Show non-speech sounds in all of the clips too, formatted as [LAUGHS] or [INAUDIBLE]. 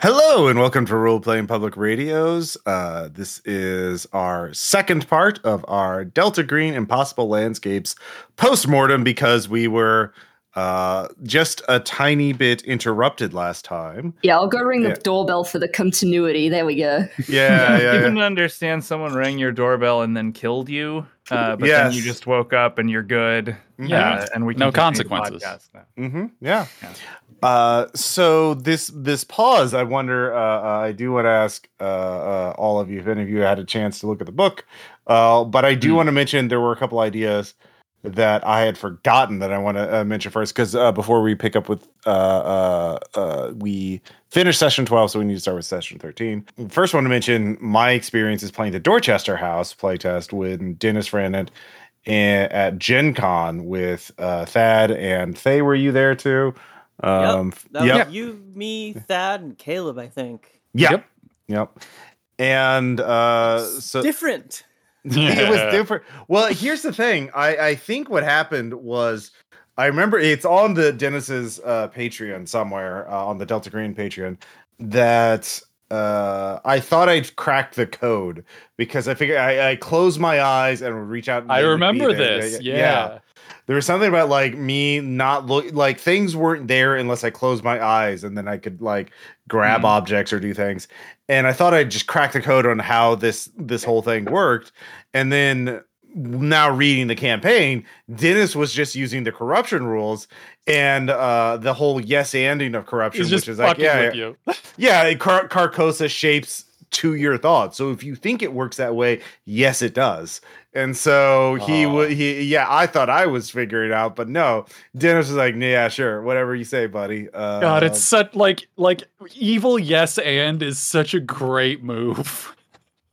Hello and welcome to Role Playing Public Radios. Uh, this is our second part of our Delta Green Impossible Landscapes post-mortem because we were uh, just a tiny bit interrupted last time. Yeah, I'll go ring the doorbell for the continuity. There we go. Yeah, [LAUGHS] yeah. you can understand someone rang your doorbell and then killed you, uh, but Yes. then you just woke up and you're good. Yeah. uh, and we can No consequences. podcast. Mm-hmm. Yeah. Yeah. Uh, so this this pause, I wonder. Uh, uh, I do want to ask uh, uh, all of you if any of you had a chance to look at the book. Uh, but I do Hmm. want to mention there were a couple ideas that I had forgotten that I want to uh, mention first because uh, before we pick up with uh, uh, uh, we finished session twelve, so we need to start with session thirteen. First, one to mention my experience is playing the Dorchester House playtest with Dennis ran it at Gen Con with uh, Thad and Fae. Were you there too? Um, That yep. you, me, Thad, and Caleb, I think. Yeah. Yep. Yep. And uh so Different. [LAUGHS] it was [LAUGHS] different. Well, here's the thing. I I think what happened was I remember it's on the Dennis's uh Patreon somewhere uh, on the Delta Green Patreon that uh I thought I'd cracked the code because I figured I, I closed my eyes and would reach out. and I remember this. Yeah. There was something about like me not look like things weren't there unless I closed my eyes and then I could like grab Mhm. objects or do things. And I thought I'd just crack the code on how this this whole thing worked. And then now reading the campaign, Dennis was just using the corruption rules and uh the whole yes anding of corruption, He's which is like yeah, you. [LAUGHS] yeah, Car- Carcosa shapes to your thoughts. So if you think it works that way, yes, it does. And so he Oh. would, he, yeah, I thought I was figuring it out, but no, Dennis was like, yeah, sure, whatever you say, buddy. Uh, God, it's such like like evil yes and is such a great move.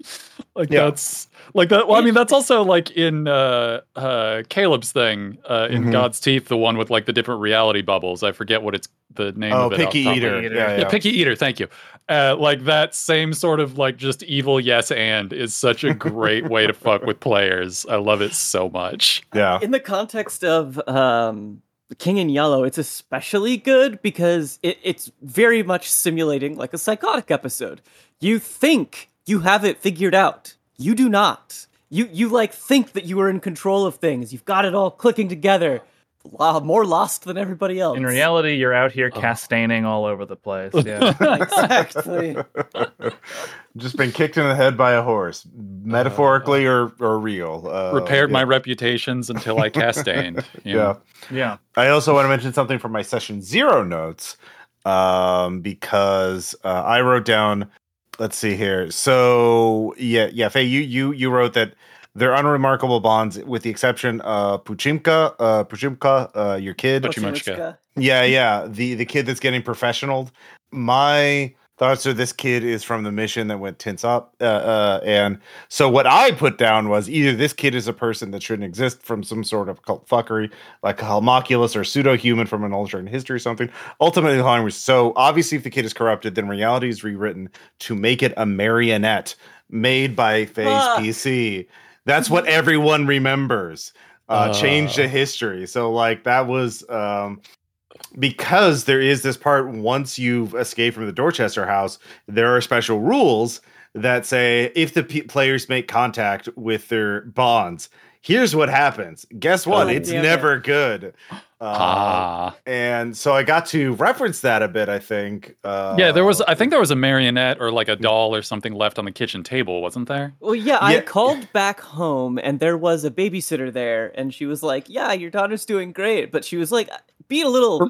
[LAUGHS] like Yeah. that's like that. Well, I mean, that's [LAUGHS] also like in uh uh Caleb's thing uh in Mhm. God's Teeth, the one with like the different reality bubbles. I forget what it's the name oh, of it. picky the top of eater. Eater. Yeah, Yeah, yeah. picky eater. Thank you. Uh, like that same sort of like just evil yes and is such a great way to fuck with players. I love it so much. yeah. In the context of um, King in Yellow, it's especially good because it, it's very much simulating like a psychotic episode. You think you have it figured out. You do not. You you like think that you are in control of things. You've got it all clicking together. Lo- more lost than everybody else. In reality, you're out Oh. here castaining all over the place. [LAUGHS] Yeah. exactly. [LAUGHS] Just been kicked in the head by a horse, metaphorically or, or real. Uh, Repaired yeah. my reputations until I castained. [LAUGHS] you know? Yeah. yeah. I also want to mention something from my session zero notes um, because uh, I wrote down. Let's see here. So yeah, yeah, Fae, you you you wrote that they're unremarkable bonds, with the exception of Puchimka, uh, Puchimka, uh, your kid. Puchimuchka. Yeah, yeah, the the kid that's getting professional. My thoughts are this kid is from the mission that went tense up, uh, uh, and so what I put down was either this kid is a person that shouldn't exist from some sort of cult fuckery, like a homunculus or pseudo human from an alternate history or something. Ultimately, the line was so obviously if the kid is corrupted, then reality is rewritten to make it a marionette made by Fae's. PC. That's what everyone remembers. Uh, change the history. So like that was um because there is this part once you've escaped from the Dorchester house, there are special rules that say if the p- players make contact with their bonds, here's what happens. Guess what? Oh, it's damn never good. [GASPS] Uh, Ah. and so I got to reference that a bit. I think. Uh, yeah, there was. I think there was a marionette or like a doll or something left on the kitchen table, wasn't there? Well, yeah, Yeah. I called back home and there was a babysitter there, and she was like, "Yeah, your daughter's doing great," but she was like Be a little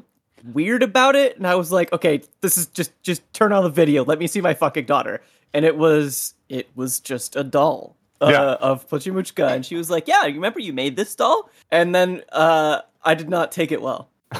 weird about it, and I was like, "Okay, this is just just turn on the video. Let me see my fucking daughter." And it was it was just a doll uh, Yeah. of Pochimuchka, and she was like, "Yeah, you remember you made this doll?" And then uh, I did not take it well. [LAUGHS]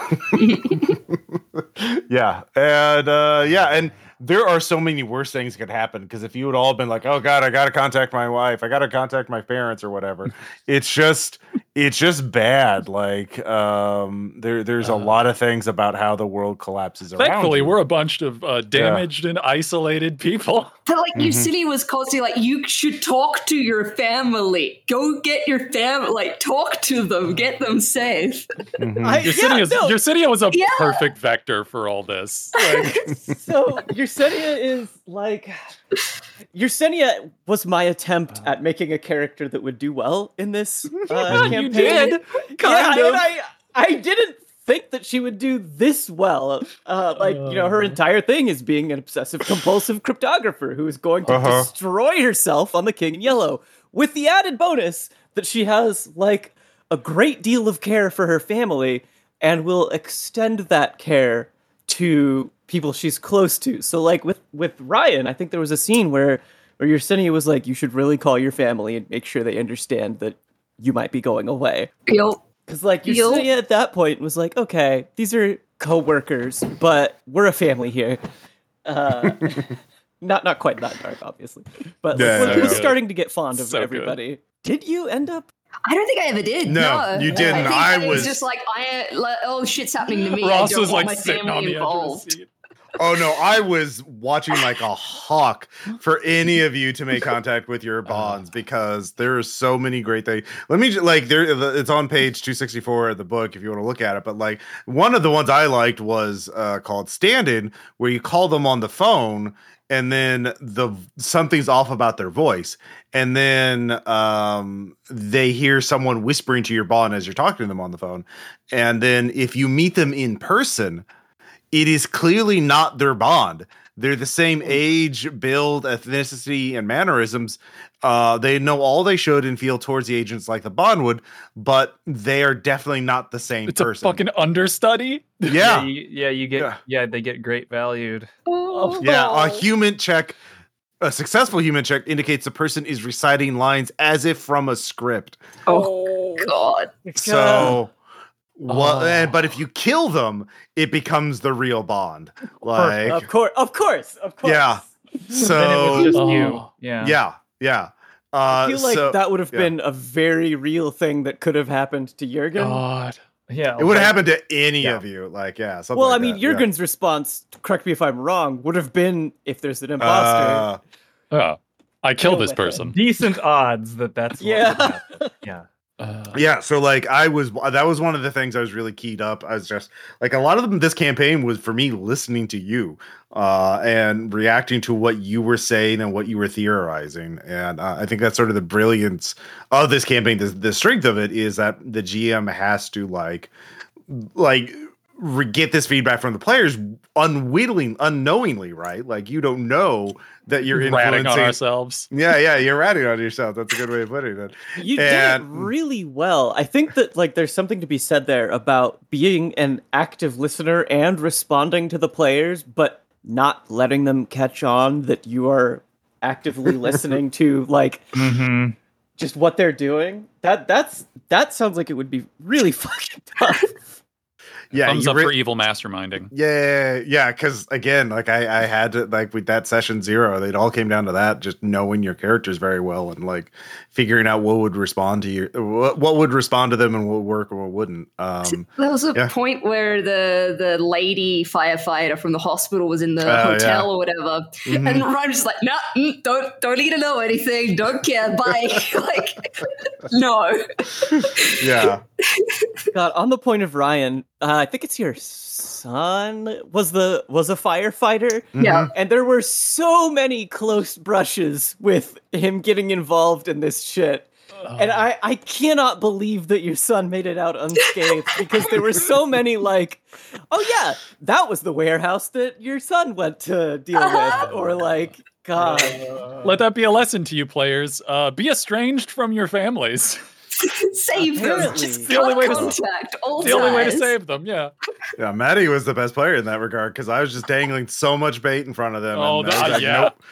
yeah, and uh, yeah, and there are so many worse things that could happen because if you had all been like, "Oh God, I got to contact my wife, I got to contact my parents or whatever," it's just it's just bad. Like um, there, there's a Uh. lot of things about how the world collapses around. Thankfully, you. we're a bunch of uh, damaged and isolated people. [LAUGHS] But like Mhm. Yersinia was constantly like, you should talk to your family. Go get your family. Like, talk to them. Get them safe. Mhm. I- Your yeah, city, is, no. your city was a Yeah. perfect vector for all this. Like, [LAUGHS] so Yersinia is like Yersinia was my attempt at making a character that would do well in this [LAUGHS] uh, you campaign. did, yeah, kind and of. I I didn't think that she would do this well. Uh, like you know, her Uh. entire thing is being an obsessive compulsive cryptographer who is going to Uh-huh. destroy herself on the King in Yellow, with the added bonus that she has like a great deal of care for her family and will extend that care to people she's close to. So like with with Ryan, I think there was a scene where where Yersinia was like, you should really call your family and make sure they understand that you might be going away. Yo, Because like Yo. Yersinia at that point was like, okay, these are co-workers, but we're a family here. Uh, [LAUGHS] not not quite that dark, obviously, but like, Yeah, we're, yeah, we're yeah. starting to get fond of So good. everybody. Did you end up? I don't think I ever did. No, No, you didn't. I, think I it was- just like I like, oh shit's happening to me. Ross I don't was want like my sitting on family the edge of the involved. seat. [LAUGHS] Oh no, I was watching like a hawk for any of you to make contact with your bonds because there are so many great things. Let me just like there it's on page 264 of the book if you want to look at it. But like one of the ones I liked was uh called Stand-in, where you call them on the phone and then the something's off about their voice and then um they hear someone whispering to your bond as you're talking to them on the phone and then if you meet them in person it is clearly not their bond. They're the same age, build, ethnicity, and mannerisms. Uh, they know all they should and feel towards the agents like the bond would, but they are definitely not the same It's a person. fucking understudy. yeah, you, yeah, you get Yeah. yeah. they get great valued. Oh, yeah. A human check, a successful human check indicates the person is reciting lines as if from a script. oh God. So. What? Oh. and- but if you kill them, it becomes the real bond. Like, of course, of course, of course. Yeah. [LAUGHS] then it so was just Oh. you. Yeah. yeah, yeah. I feel like so- that would have yeah. been a very real thing that could have happened to Jurgen. God. Yeah. It would like- have happened to any Yeah. of you. Like, yeah. Something well, like I mean, that, yeah. Jurgen's response, correct me if I'm wrong, would have been if there's an imposter. Uh, Oh, I killed Deal this person. decent odds that that's what would yeah. Yeah. Uh, yeah. So, like, I was, that was one of the things I was really keyed up. I was just, like, a lot of them, this campaign was for me listening to you uh, and reacting to what you were saying and what you were theorizing. And uh, I think that's sort of the brilliance of this campaign. The, the strength of it is that the GM has to, like, like, get this feedback from the players unwittingly, unknowingly, right? Like, you don't know that you're ratting on influencing. ourselves. Yeah, yeah, you're ratting on yourself. That's a good way of putting it. You did it really well. I think that like there's something to be said there about being an active listener and responding to the players, but not letting them catch on that you are actively [LAUGHS] listening to like Mm-hmm. just what they're doing. That that's that sounds like it would be really [LAUGHS] fucking tough. Yeah, Thumbs up re- for evil masterminding. Yeah, yeah, because again, like I, I had to like with that session zero, it all came down to that, just knowing your characters very well and like figuring out what would respond to you, what, what would respond to them and what would work and what wouldn't. Um, There was a yeah. point where the the lady firefighter from the hospital was in the Oh, hotel yeah. or whatever, mhm. and Ryan was just like, "No, mm, don't don't need to know anything. Don't care. Bye." [LAUGHS] like, [LAUGHS] no. yeah, [LAUGHS] God, on the point of Ryan, uh, I think it's your son was the was a firefighter. Yeah. And there were so many close brushes with him getting involved in this shit. And I, I cannot believe that your son made it out unscathed [LAUGHS] because there were so many like, oh yeah, that was the warehouse that your son went to deal [LAUGHS] with, or like, God, Let that be a lesson to you players. Uh, be estranged from your families. [LAUGHS] [LAUGHS] Save them. Apparently. Just The only cut way to- contact. all It's the only way to save them. Yeah. yeah. Maddy was the best player in that regard because I was just dangling so much bait in front of them. Oh, and they that- uh, like, yeah. nope,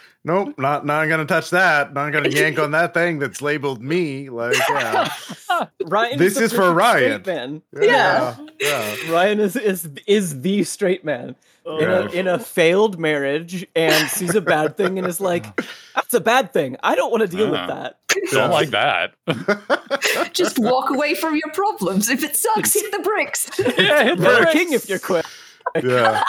nope, not not gonna touch that. Not gonna yank on that thing that's labeled me. Like, yeah, [LAUGHS] Ryan. This the is for Ryan. straight Man. yeah, yeah. Ryan is is is the straight man in a in a failed marriage and sees a bad thing and is like, "That's a bad thing. I don't want to deal Ah. with that." Don't like that. [LAUGHS] Just walk away from your problems. If it sucks, hit the bricks. yeah, hit the bricks. king if you're quick. yeah.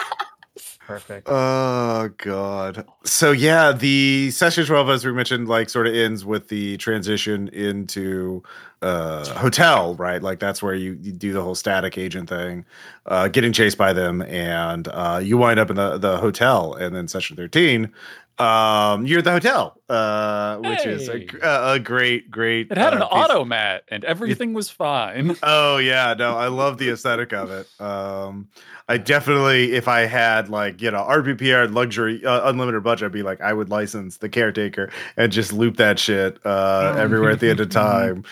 Perfect. Oh god. So yeah, the session 12 as we mentioned like sort of ends with the transition into uh hotel, right? Like that's where you, you do the whole static agent thing, uh getting chased by them and uh you wind up in the the hotel and then session 13 um you're at the hotel uh which is a, Hey. gr- a, a great great It had an uh, piece- automat and everything was fine. [LAUGHS] Oh yeah, no, I love the aesthetic of it. Um, I definitely, if I had like you know RPPR luxury uh, unlimited budget, I'd be like, I would license the caretaker and just loop that shit uh, everywhere at the end of [LAUGHS] time.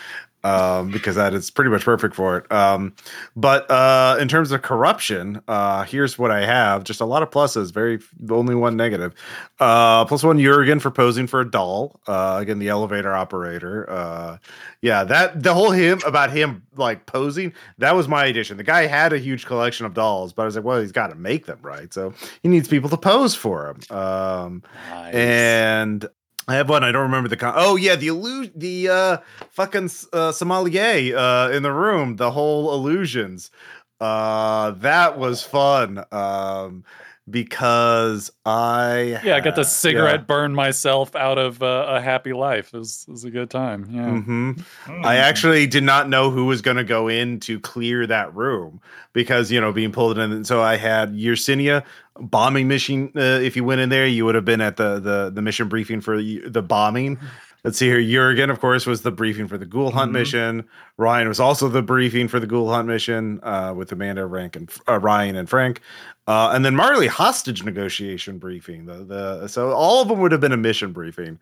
Um, because that is pretty much perfect for it. Um, but uh, in terms of corruption, uh, here's what I have: just a lot of pluses, very only one negative. Uh, plus one Jurgen for posing for a doll. Uh, again, the elevator operator. Uh, yeah, that the whole him about him like posing, that was my addition. The guy had a huge collection of dolls, but I was like, well, he's got to make them right. So he needs people to pose for him. Um, Nice. and I have one. I don't remember the con. Oh yeah, the illusion, the uh, fucking uh, sommelier uh, in the room. The whole illusions. Uh, that was fun. Um, because I yeah, I got the had- cigarette burn myself out of uh, a happy life. It was, it was a good time. Yeah. mm-hmm. I actually did not know who was going to go in to clear that room because you know being pulled in. And so I had Yersinia bombing mission. Uh, if you went in there, you would have been at the the the mission briefing for the, the bombing. Let's see here. Jurgen, of course, was the briefing for the Ghoul Hunt Mhm. mission. Ryan was also the briefing for the Ghoul Hunt mission uh, with Amanda, Rank, and uh, Ryan and Frank. Uh, and then Marley hostage negotiation briefing. The the so all of them would have been a mission briefing.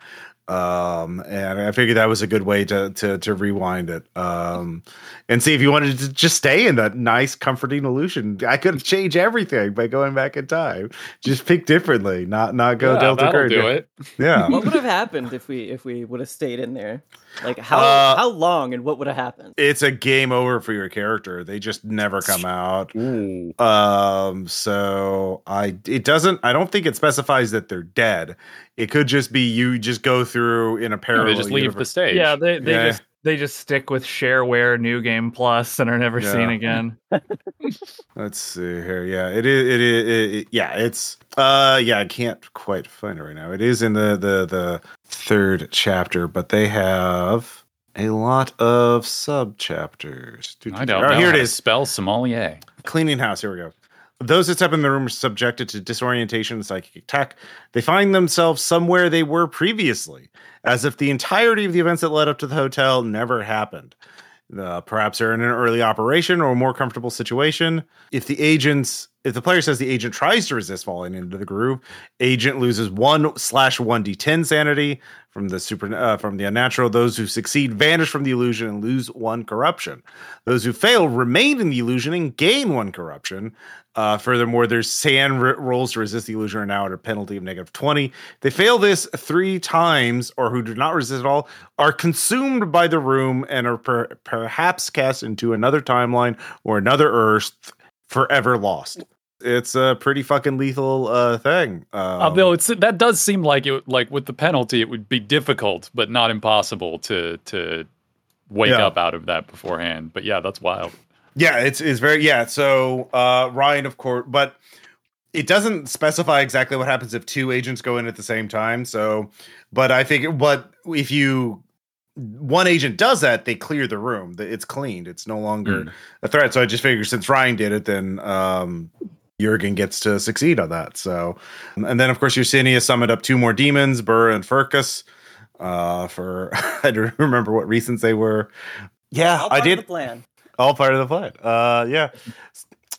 Um, and I figured that was a good way to to to rewind it. Um, and see if you wanted to just stay in that nice, comforting illusion. I could change everything by going back in time. Just pick differently, not not go Yeah, Delta that'll Curve. do it. [LAUGHS] Yeah. What would have happened if we if we would have stayed in there? Like how Uh, how long and what would have happened? It's a game over for your character. They just never come out. Ooh. Um, so I it doesn't I don't think it specifies that they're dead. It could just be you just go through in a No, parallel. they just leave the universe. stage. Yeah, they they Yeah. just they just stick with shareware new game plus and are never Yeah. seen again. [LAUGHS] Let's see here. Yeah, it is. It is. It, it- yeah, it's. Uh, yeah, I can't quite find it right now. It is in the the the third chapter, but they have a lot of sub chapters. I don't Oh, know here how it to is. spell sommelier. Cleaning house. Here we go. Those that step in the room are subjected to disorientation and psychic attack. They find themselves somewhere they were previously, as if the entirety of the events that led up to the hotel never happened. Uh, perhaps they're in an early operation or a more comfortable situation. If the agents, if the player says the agent tries to resist falling into the groove, agent loses one slash one d10 sanity from the super uh, from the unnatural. Those who succeed vanish from the illusion and lose one corruption. Those who fail remain in the illusion and gain one corruption. Uh, furthermore, their sand r- rolls to resist the illusion are now at a penalty of negative 20. They fail this three times, or who do not resist at all, are consumed by the room and are per- perhaps cast into another timeline or another Earth, forever lost. It's a pretty fucking lethal uh, thing. Um, Although it's that does seem like it like with the penalty, it would be difficult, but not impossible to to wake Yeah. up out of that beforehand. But yeah, that's wild. Yeah, it's it's very yeah. So uh Ryan, of course, but it doesn't specify exactly what happens if two agents go in at the same time. So, but I think but if you one agent does that, they clear the room. It's cleaned. It's no longer a threat. So I just figured since Ryan did it, then um Jurgen gets to succeed on that. So, and then of course Yersinia summoned up two more demons, Buer and Furcas. Uh, for [LAUGHS] I don't remember what reasons they were. Yeah, All I part of did the plan. all part of the plan. Uh, yeah.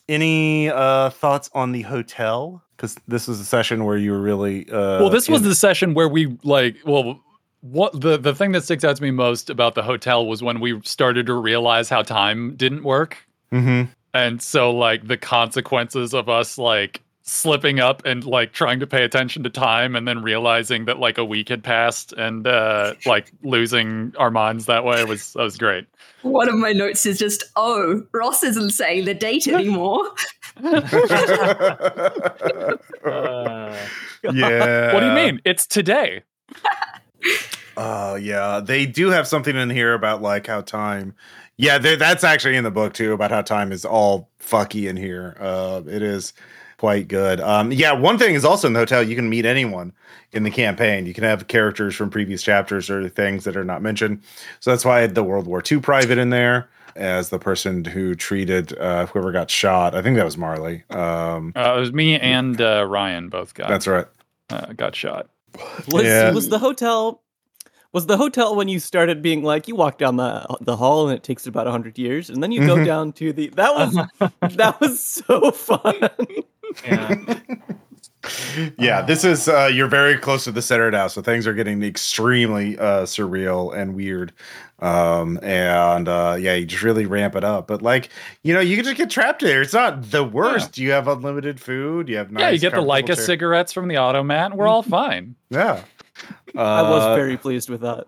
Any uh thoughts on the hotel? Because this was a session where you were really. Uh, well, this was the session where we like well. What the the thing that sticks out to me most about the hotel was when we started to realize how time didn't work, Mhm. and so like the consequences of us like slipping up and like trying to pay attention to time and then realizing that like a week had passed and uh like losing our minds that way was that was great. One of my notes is just, oh, Ross isn't saying the date anymore. [LAUGHS] [LAUGHS] Uh, yeah. What do you mean? It's today. [LAUGHS] Oh yeah, they do have something in here about like how time. Yeah, that's actually in the book too about how time is all fucky in here. Uh, it is quite good. Um, yeah, one thing is also in the hotel you can meet anyone in the campaign. You can have characters from previous chapters or things that are not mentioned. So that's why I had the World War II private in there as the person who treated uh, whoever got shot. I think that was Marley. Um, Uh, it was me and uh, Ryan both got that's right. uh, got shot. Was Yeah. was the hotel was the hotel when you started being like you walk down the the hall and it takes about hundred years and then you go Mhm. down to the that was that was so [LAUGHS] fun. yeah. Yeah, this is uh you're very close to the center now, so things are getting extremely uh surreal and weird. Um and uh yeah, you just really ramp it up. But like, you know, you can just get trapped there. It's not the worst. You have unlimited food, you have nice yeah, you get the comfortable Leica chair- cigarettes from the automat and we're all [LAUGHS] fine. Yeah. I was Uh, very pleased with that.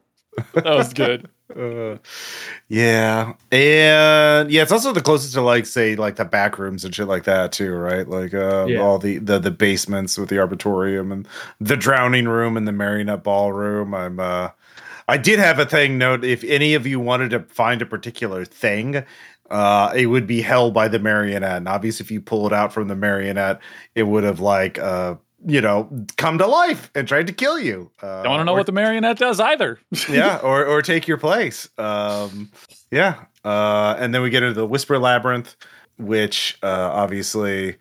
That was [LAUGHS] good. Uh, yeah, and yeah, it's also the closest to like say like the back rooms and shit like that too, right? Like uh, Yeah. all the, the the basements with the arboretum and the drowning room and the marionette ballroom. I'm uh, I did have a thing note. If any of you wanted to find a particular thing, uh, it would be held by the marionette. And obviously, if you pull it out from the marionette, it would have like uh, you know, come to life and tried to kill you. Uh, Don't want to know or- what the marionette does either. [LAUGHS] yeah, or or take your place. Um, yeah, uh, and then we get into the Whisper Labyrinth, which uh, obviously,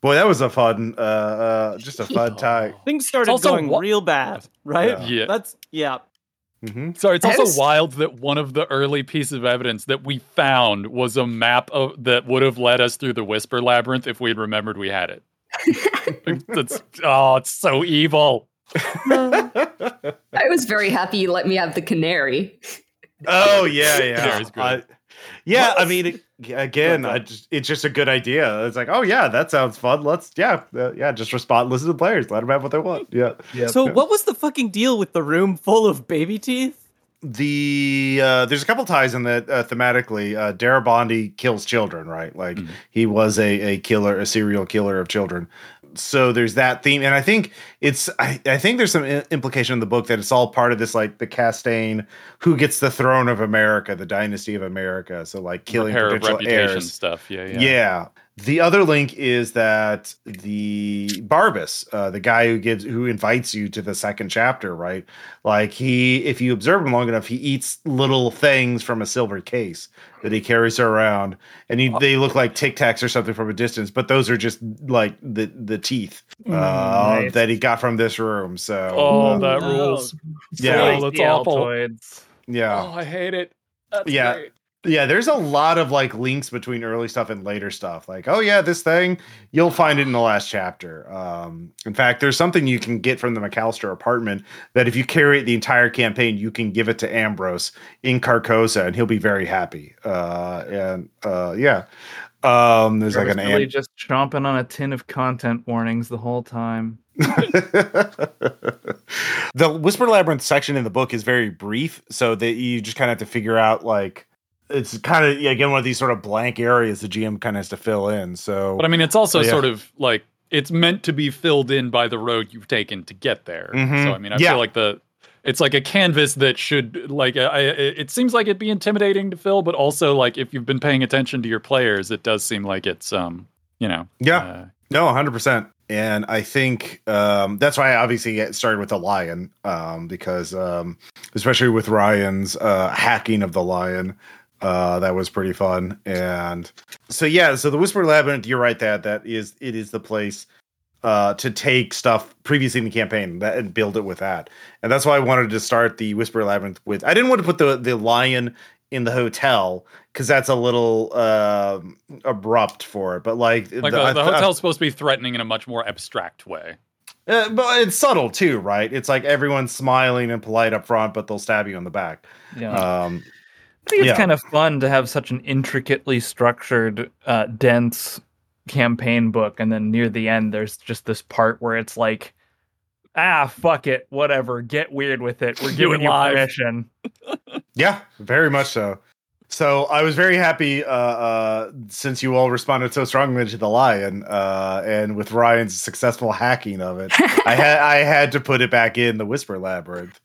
boy, that was a fun, uh, uh, just a [LAUGHS] fun time. Things started also going wa- real bad, right? Yeah. Yeah. That's yeah. hmm So it's also was- wild that one of the early pieces of evidence that we found was a map of that would have led us through the Whisper Labyrinth if we'd remembered we had it. [LAUGHS] [LAUGHS] That's oh, it's so evil. I was very happy you let me have the canary. oh yeah, yeah, Canary's good. I- yeah. I mean, it- again, I just it's just a good idea. It's like, oh yeah, that sounds fun. Let's yeah, uh, yeah, just respond, listen to the players, let them have what they want. Yeah. So what was the fucking deal with the room full of baby teeth? the uh there's a couple ties in that uh, thematically uh Darabondi kills children right like Mhm. he was a a killer a serial killer of children so there's that theme and i think it's i, I think there's some i- implication in the book that it's all part of this like the Castaigne who gets the throne of america the dynasty of america so like killing potential heirs stuff. Yeah, yeah. yeah. The other link is that the Barbas, uh, the guy who gives who invites you to the second chapter, right? Like he, if you observe him long enough, he eats little things from a silver case that he carries around, and he, they look like Tic Tacs or something from a distance, but those are just like the the teeth uh, Nice. that he got from this room. So Oh, uh, that no. rules. Yeah. Oh, that's the awful. Altoids. yeah. Oh, I hate it. That's Yeah. great. Yeah, there's a lot of like links between early stuff and later stuff. Like, oh yeah, this thing, you'll find it in the last chapter. Um, in fact, there's something you can get from the McAllister apartment that if you carry it the entire campaign, you can give it to Ambrose in Carcosa, and he'll be very happy. Uh, and uh, yeah, um, there's like an really Am- just chomping on a tin of content warnings the whole time. [LAUGHS] the Whisper Labyrinth section in the book is very brief, so that you just kind of have to figure out like it's kind of yeah, again one of these sort of blank areas the GM kind of has to fill in. So, But I mean, it's also yeah. sort of like it's meant to be filled in by the road you've taken to get there. Mhm. So I mean, I Yeah. feel like the it's like a canvas that should like I, I, it seems like it'd be intimidating to fill, but also like if you've been paying attention to your players, it does seem like it's um you know yeah, uh, No, 100%. And I think um, that's why I obviously started with the lion, um, because um, especially with Ryan's uh, hacking of the lion, uh, that was pretty fun. And so, yeah, so the Whisper Labyrinth, you're right, that that is it is the place uh, to take stuff previously in the campaign that, and build it with that. And that's why I wanted to start the Whisper Labyrinth with. I didn't want to put the the lion in the hotel because that's a little um abrupt for it. But like, like the- the, I- the I- hotel's supposed to be threatening in a much more abstract way. uh, but it's subtle too, right? It's like everyone's smiling and polite up front, but they'll stab you in the back. Yeah. Um, I think it's yeah. kind of fun to have such an intricately structured, uh, dense campaign book, and then near the end, there's just this part where it's like, ah, fuck it, whatever, get weird with it. We're [LAUGHS] giving you live." permission. [LAUGHS] Yeah, very much so. So I was very happy uh, uh, since you all responded so strongly to the lion, uh, and with Ryan's successful hacking of it, [LAUGHS] I had I had to put it back in the Whisper Labyrinth.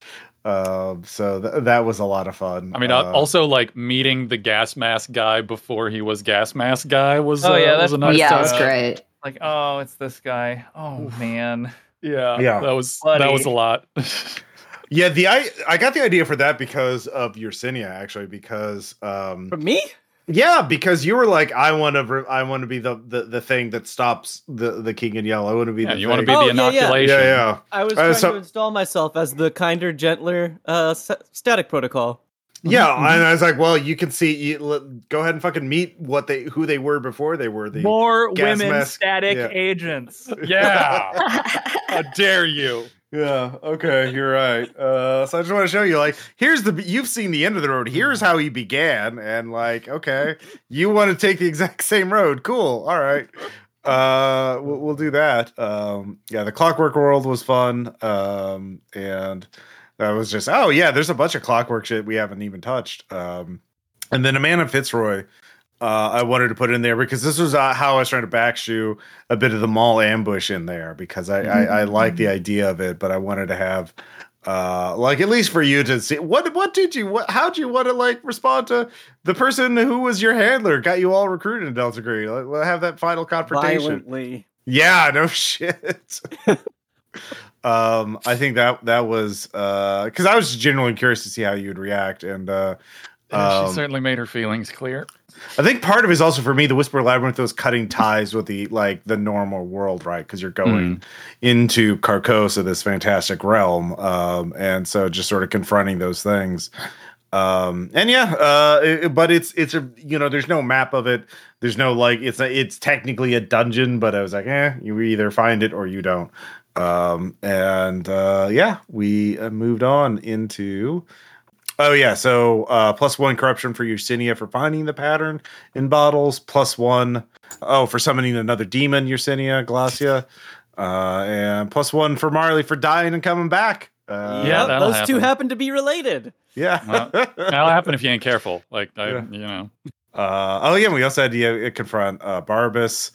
Um, so th- that was a lot of fun. I mean, Uh, also like meeting the gas mask guy before he was gas mask guy was. Oh, uh, yeah, was a nice yeah, touch. that's great. Like, oh, it's this guy. Oh man. Yeah, Yeah. that was Buddy. that was a lot. [LAUGHS] yeah, the I I got the idea for that because of Yersinia actually because um, For me? Yeah, because you were like, I want to, I want to be the, the the thing that stops the the king in yellow. I want to be yeah, the. you want to be Oh, the yeah, yeah. inoculation. Yeah, yeah. I was Uh, trying so- to install myself as the kinder, gentler uh, s- static protocol. Yeah, Mm-hmm, and I was like, well, you can see. You, let- go ahead and fucking meet what they, who they were before they were the. More gas women mask. static Yeah. agents. [LAUGHS] Yeah. How dare you? Yeah. Okay, you're right. Uh, so I just want to show you, like, here's the. You've seen the end of the road. Here's how he began, and like, okay, you want to take the exact [LAUGHS] same road. Cool. All right. Uh, we'll, we'll do that. Um, yeah, the Clockwork World was fun. Um, and that was just, oh yeah, there's a bunch of Clockwork shit we haven't even touched. Um, and then Amanda Fitzroy. Uh, I wanted to put in there because this was uh, how I was trying to backshoe a bit of the mall ambush in there because I, I, I like the idea of it, but I wanted to have uh like at least for you to see what what did you what how'd you want to like respond to the person who was your handler got you all recruited in Delta Green? Like, we'll have that final confrontation. Violently. yeah [LAUGHS] no shit. [LAUGHS] Um I think that that was uh because I was genuinely curious to see how you'd react and uh Yeah, um, she certainly made her feelings clear. I think part of it is also for me the Whisper Labyrinth was cutting ties with the like the normal world, right? Because you're going into Carcosa, this fantastic realm, um, and so just sort of confronting those things. Um, and yeah, uh, it- but it's it's a you know there's no map of it. There's no like it's a, it's technically a dungeon, but I was like, eh, you either find it or you don't. Um, and uh, yeah, we uh, moved on into. Oh yeah, so uh, plus one corruption for Yersinia for finding the pattern in bottles. Plus one, oh, for summoning another demon, Yersinia, Glasya, uh, and plus one for Marley for dying and coming back. Uh, Yeah, Yep, that'll those two happen. happen to be related. yeah. Well, That'll happen if you ain't careful. Like I, Yeah. you know, Uh, oh yeah, we also had to uh, confront uh, Barbas,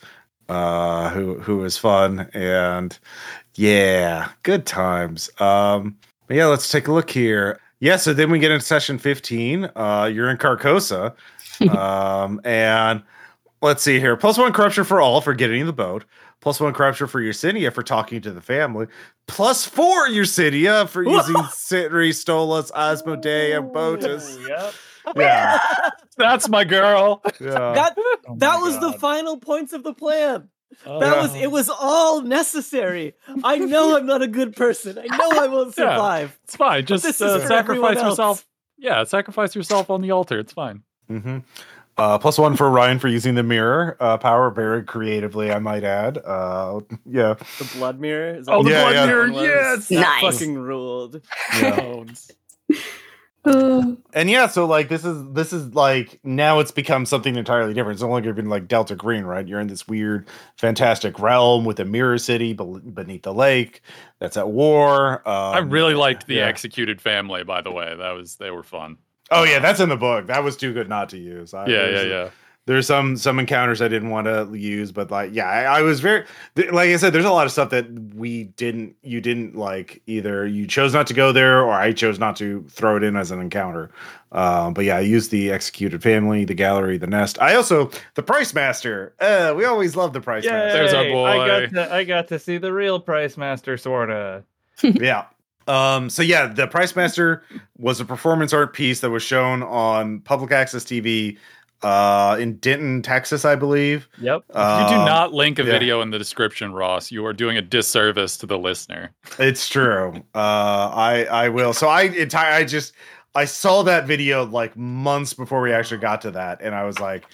uh, who who was fun, and yeah, good times. Um, but yeah, let's take a look here. Yeah, so then we get into session fifteen. Uh, you're in Carcosa, [LAUGHS] um, and let's see here. Plus one corruption for all for getting the boat. Plus one corruption for Yersinia for talking to the family. Plus four Yersinia for using Sitri, Stolas, Asmoday, and Botis. Yep. Yeah, that's my girl. yeah. That Oh that my was the final points of the plan. Oh, That Yeah. was it was all necessary. I know I'm not a good person. I know I won't [LAUGHS] Yeah. survive. It's fine. Just uh, for everyone sacrifice else. yourself. Yeah, sacrifice yourself on the altar. It's fine. Mm-hmm. Uh, plus one for Ryan for using the mirror uh, power very creatively, I might add. Uh, yeah, The blood mirror. Is Oh, the Yeah, blood yeah. mirror. That was- Yes. that Nice. Fucking ruled. yeah. [LAUGHS] Bones. [SIGHS] Uh, and yeah. So like this is this is like now it's become something entirely different. It's no longer been like Delta Green, right? You're in this weird, fantastic realm with a mirror city bel- beneath the lake that's at war. Um, I really liked the yeah. executed family. By the way, that was they were fun. Oh yeah, that's in the book. That was too good not to use. I, Yeah, yeah, there's- yeah. There's some some encounters I didn't want to use, but like yeah, I, I was very th- like I said, there's a lot of stuff that we didn't you didn't like either you chose not to go there or I chose not to throw it in as an encounter. Um, but yeah, I used the executed family, the gallery, the nest. I also the price master. Uh, we always love the price master. There's our boy. I got to, I got to see the real Price Master, sorta. [LAUGHS] [LAUGHS] yeah. Um, so yeah, the Price Master was a performance art piece that was shown on public access TV uh in Denton, Texas, I believe. Yep. If you do Um, not link a yeah. video in the description, Ross, you are doing a disservice to the listener. It's true. Uh I I will. So I entire I just I saw that video like months before we actually got to that and I was like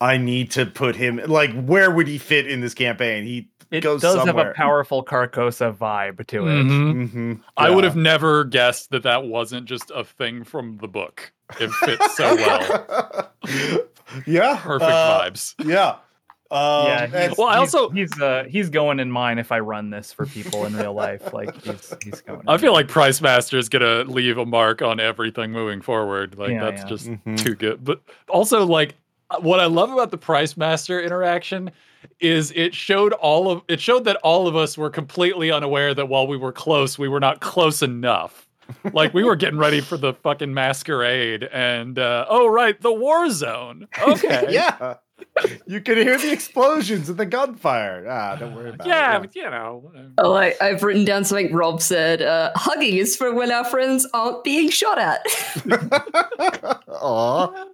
I need to put him like where would he fit in this campaign? He It goes does have a powerful Carcosa vibe to it. Mhm. Mhm. I would have never guessed that that wasn't just a thing from the book. It fits so well. [LAUGHS] yeah. Perfect uh, vibes. Yeah. Um, yeah, he's, Well, I he's- also- he's uh he's going in mine if I run this for people in real life. Like he's he's going. I feel mine. like Price Master is gonna leave a mark on everything moving forward. Like Yeah, that's yeah. just Mhm. too good. But also, like what I love about the Price Master interaction is it showed all of it showed that all of us were completely unaware that while we were close, we were not close enough. [LAUGHS] like we were getting ready for the fucking masquerade, and uh, oh right, the war zone. [LAUGHS] Okay, yeah. [LAUGHS] You could hear the explosions and the gunfire. Ah, don't worry about yeah, it. but, you know. Oh, I, I've written down something Rob said. Uh, hugging is for when our friends aren't being shot at. Aw.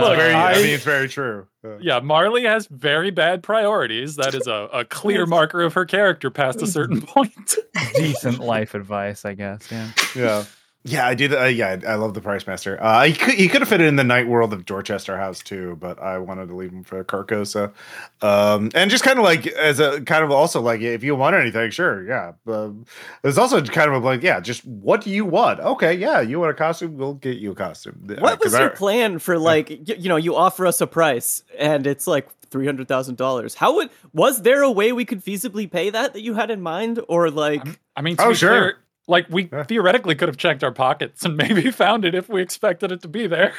Look, very, I, I- mean, it's very true. Uh, Yeah, Marley has very bad priorities. That is a, a clear marker of her character past a certain [LAUGHS] point. decent life advice, I guess. Yeah. yeah. Yeah, I did. Uh, yeah, I love the Price Master. Uh, he could he could have fit in the night world of Dorchester House too, but I wanted to leave him for Carcosa, um, and just kind of like as a kind of also like if you want anything, sure, yeah. Um, there's also kind of a like yeah, just what do you want? Okay, yeah, you want a costume, we'll get you a costume. Uh, What was 'cause your I- plan for like y- you know you offer us a price and it's like three hundred thousand dollars? How would was there a way we could feasibly pay that that you had in mind or like I mean, to Oh, be sure. clear, like we Yeah. theoretically could have checked our pockets and [LAUGHS] maybe found it if we expected it to be there.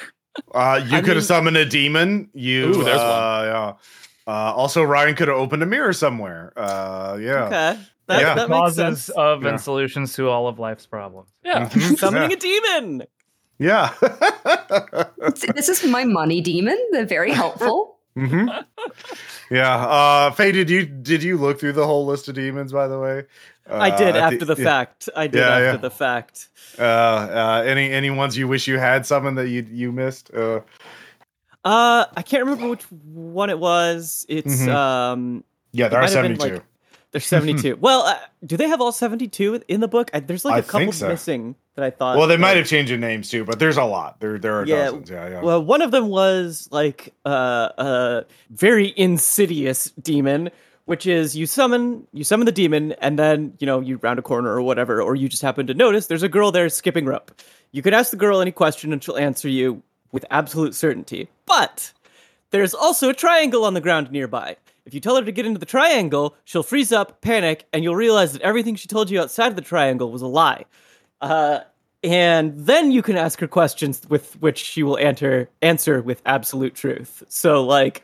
Uh, you I could mean- have summoned a demon. You, Ooh, there's one. uh, yeah. Uh, also, Ryan could have opened a mirror somewhere. Uh, yeah. okay that, Yeah. that makes Causes sense. of Yeah. and solutions to all of life's problems. Yeah. Mhm. [LAUGHS] Summoning yeah. a demon. Yeah. this is my money demon. They're very helpful. [LAUGHS] hmm Yeah. Uh, Fae, did you did you look through the whole list of demons? By the way, uh, I did after the yeah. fact. I did Yeah, after yeah. the fact. Uh, uh, any any ones you wish you had summoned that you you missed? Uh, Uh, I can't remember which one it was. It's Mhm. um, yeah, there are might have been, seventy two. like, there's 72. [LAUGHS] well, uh, do they have all 72 in the book? I, there's like I a couple so. missing that I thought. well, they might have changed the names too, but there's a lot. There there are Yeah, dozens. Yeah, yeah. Well, one of them was like uh, a very insidious demon, which is you summon you summon the demon, and then you know you round a corner or whatever, or you just happen to notice there's a girl there skipping rope. You can ask the girl any question, and she'll answer you with absolute certainty. But there's also a triangle on the ground nearby. If you tell her to get into the triangle, she'll freeze up, panic, and you'll realize that everything she told you outside of the triangle was a lie. Uh, and then you can ask her questions with which she will answer answer with absolute truth. So like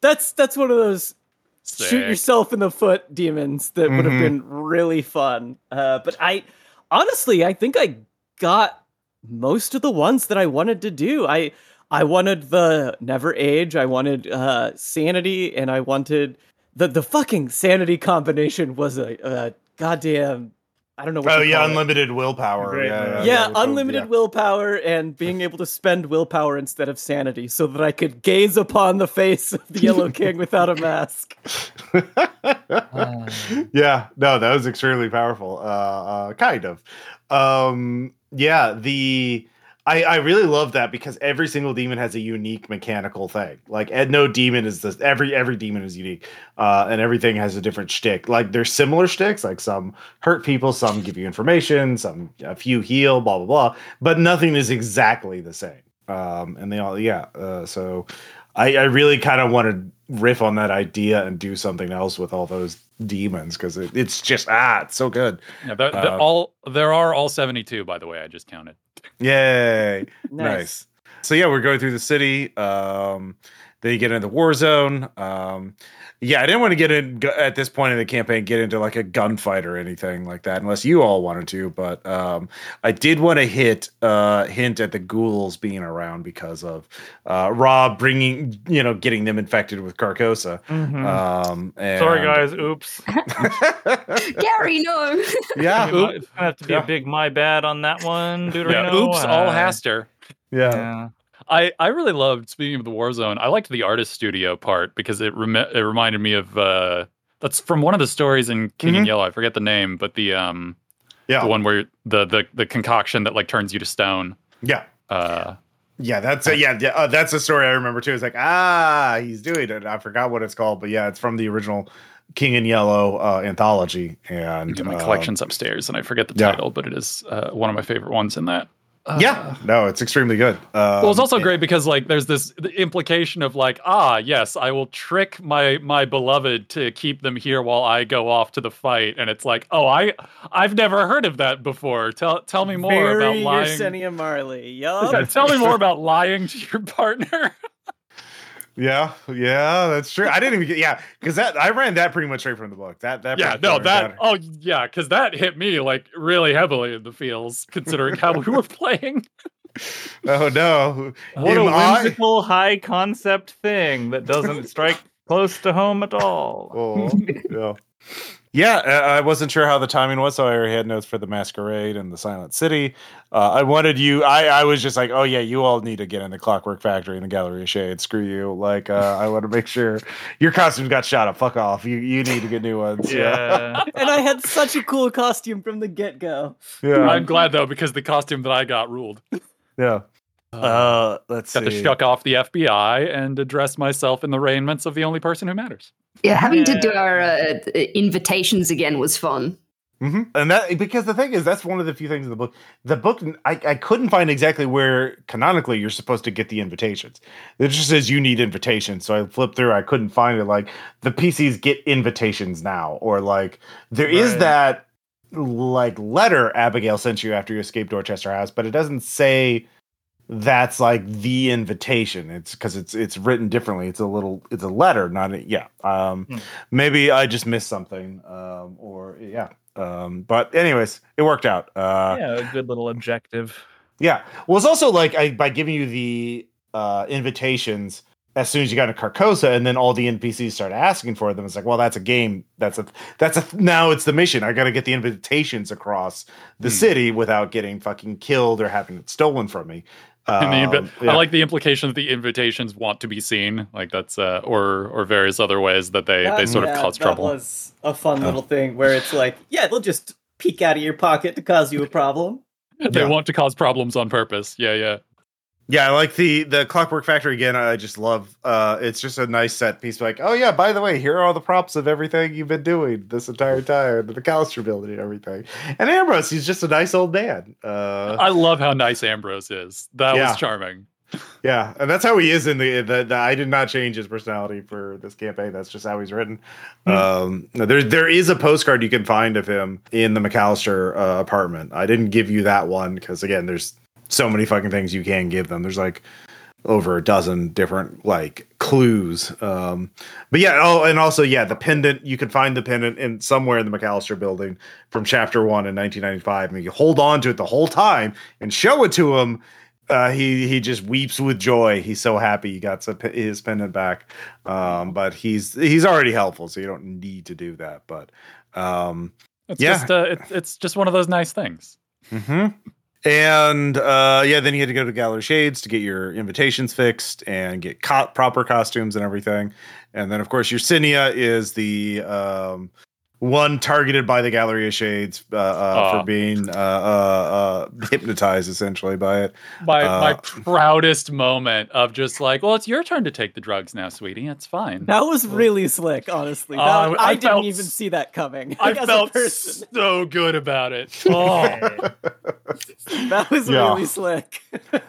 that's that's one of those shoot yourself in the foot demons that would have Mhm. been really fun. Uh, but I honestly I think I got most of the ones that I wanted to do. I I wanted the never age, I wanted uh sanity, and I wanted the the fucking sanity combination was a, a goddamn I don't know what oh yeah, call it. unlimited willpower. Great, yeah, yeah. yeah, Yeah, with the- unlimited willpower and being able to spend willpower instead of sanity so that I could gaze upon the face of the Yellow [LAUGHS] King without a mask. Uh, [LAUGHS] yeah, no, that was extremely powerful. Uh, uh kind of. Um, yeah, the I I really love that because every single demon has a unique mechanical thing. Like, no demon is this. Every every demon is unique, uh, and everything has a different shtick. Like, there's similar shticks. Like, some hurt people, some give you information, some a few heal, blah blah blah. But nothing is exactly the same. Um, and they all, yeah. Uh, so I, I really kind of want to riff on that idea and do something else with all those demons because it, it's just ah, it's so good. Yeah, the, the, Uh, all there are all seventy two. By the way, I just counted. Yay! Nice. So yeah, we're going through the city. Um, then you get into the war zone. Um, yeah, I didn't want to get in at this point in the campaign, get into like a gunfight or anything like that, unless you all wanted to. But um, I did want to hit uh, hint at the ghouls being around because of uh, Rob bringing, you know, getting them infected with Carcosa. mhm. Um, and, Sorry, guys. Oops. [LAUGHS] Gary, no. [LAUGHS] yeah, It's gonna have to be Yeah. a big my bad on that one, Deuterino. [LAUGHS] Yeah, oops, all Uh, Hastur. yeah, Yeah. I, I really loved speaking of the Warzone. I liked the artist studio part because it rem- it reminded me of uh that's from one of the stories in King and Mhm. Yellow. I forget the name, but the um yeah, the one where the the the concoction that like turns you to stone. yeah. Uh Yeah, that's a, yeah, yeah. Uh, that's a story I remember too. It's like ah, he's doing it. I forgot what it's called, but yeah, it's from the original King in Yellow uh, anthology. And my uh, collection's upstairs and I forget the yeah. title, but it is uh, one of my favorite ones in that. Yeah, no, it's extremely good. Um, well, it's also and- great because like there's this the implication of like ah yes I will trick my my beloved to keep them here while I go off to the fight. And it's like oh I I've never heard of that before. Tell tell me more Very about lying Yersinia Marley. Yeah, [LAUGHS] tell me more [LAUGHS] about lying to your partner [LAUGHS] Yeah, yeah, that's true. I didn't even get yeah, because that I ran that pretty much straight from the book. That that yeah no that oh yeah because that hit me like really heavily in the feels considering how we were [LAUGHS] playing oh no, What Am a I- whimsical high concept thing that doesn't strike close to home at all. Oh, [LAUGHS] yeah. Yeah, uh, I wasn't sure how the timing was, so I already had notes for the masquerade and the Silent City. Uh, I wanted you. I, I was just like, oh yeah, you all need to get in the Clockwork Factory and the Gallery of Shade. Screw you. Like, uh, I want to make sure your costumes got shot up. Fuck off. You you need to get new ones. Yeah. [LAUGHS] and I had such a cool costume from the get go. yeah, I'm glad though because the costume that I got ruled yeah. Uh, let's got to shuck off the FBI and address myself in the raiments of the only person who matters Yeah, having to do our uh, invitations again was fun. Mm-hmm. And that because the thing is, that's one of the few things in the book. The book, I, I couldn't find exactly where canonically you're supposed to get the invitations. It just says you need invitations. So I flipped through. I couldn't find it. Like the PCs get invitations now, or like there is Right. that like letter Abigail sent you after you escaped Dorchester House, but it doesn't say that's like the invitation. It's because it's it's written differently. It's a little it's a letter, not a yeah. Um Hmm. maybe I just missed something. Um or yeah. Um but anyways, it worked out. Uh yeah, a good little objective. yeah. Well it's also like I by giving you the uh invitations as soon as you got to Carcosa and then all the NPCs start asking for them. It's like, well, that's a game. That's a that's a now it's the mission. I got to get the invitations across the Hmm. city without getting fucking killed or having it stolen from me. And the invi- Um, yeah. I like the implication that the invitations want to be seen, like that's uh, or or various other ways that they they That- sort of cause that trouble. was a fun Oh. little thing where it's like, yeah, they'll just peek out of your pocket to cause you a problem. They Yeah. want to cause problems on purpose. Yeah, yeah. Yeah, I like the the Clockwork Factory again. I just love. uh It's just a nice set piece. Like, oh yeah, by the way, here are all the props of everything you've been doing this entire time, the McAllister building and everything. And Ambrose, he's just a nice old man. Uh I love how nice Ambrose is. That Yeah. was charming. [LAUGHS] Yeah, and that's how he is in the, the, the. I did not change his personality for this campaign. That's just how he's written. Um, there there is a postcard you can find of him in the McAllister uh, apartment. I didn't give you that one because again, there's so many fucking things you can give them. There's like over a dozen different like clues. Um, but yeah, oh, and also yeah, the pendant you can find the pendant in somewhere in the McAllister building from chapter one in 1995. And you hold on to it the whole time and show it to him. Uh, he he just weeps with joy. He's so happy he got some, his pendant back. Um, but he's he's already helpful, so you don't need to do that. But um, It's Yeah. just uh, it's it's just one of those nice things. Mm-hmm. And uh, yeah, then you had to go to Gallery Shades to get your invitations fixed and get co- proper costumes and everything. And then, of course, your is the um, one targeted by the Gallery of Shades uh, uh, Aw. for being uh, uh, uh, hypnotized essentially by it. My my proudest moment of just like, well, it's your turn to take the drugs now, sweetie. It's fine. That was really slick, honestly. That- Uh, I I, didn't felt even see that coming. I [LAUGHS] as a felt person. so good about it. [LAUGHS] Oh, That was Yeah. really slick. [LAUGHS]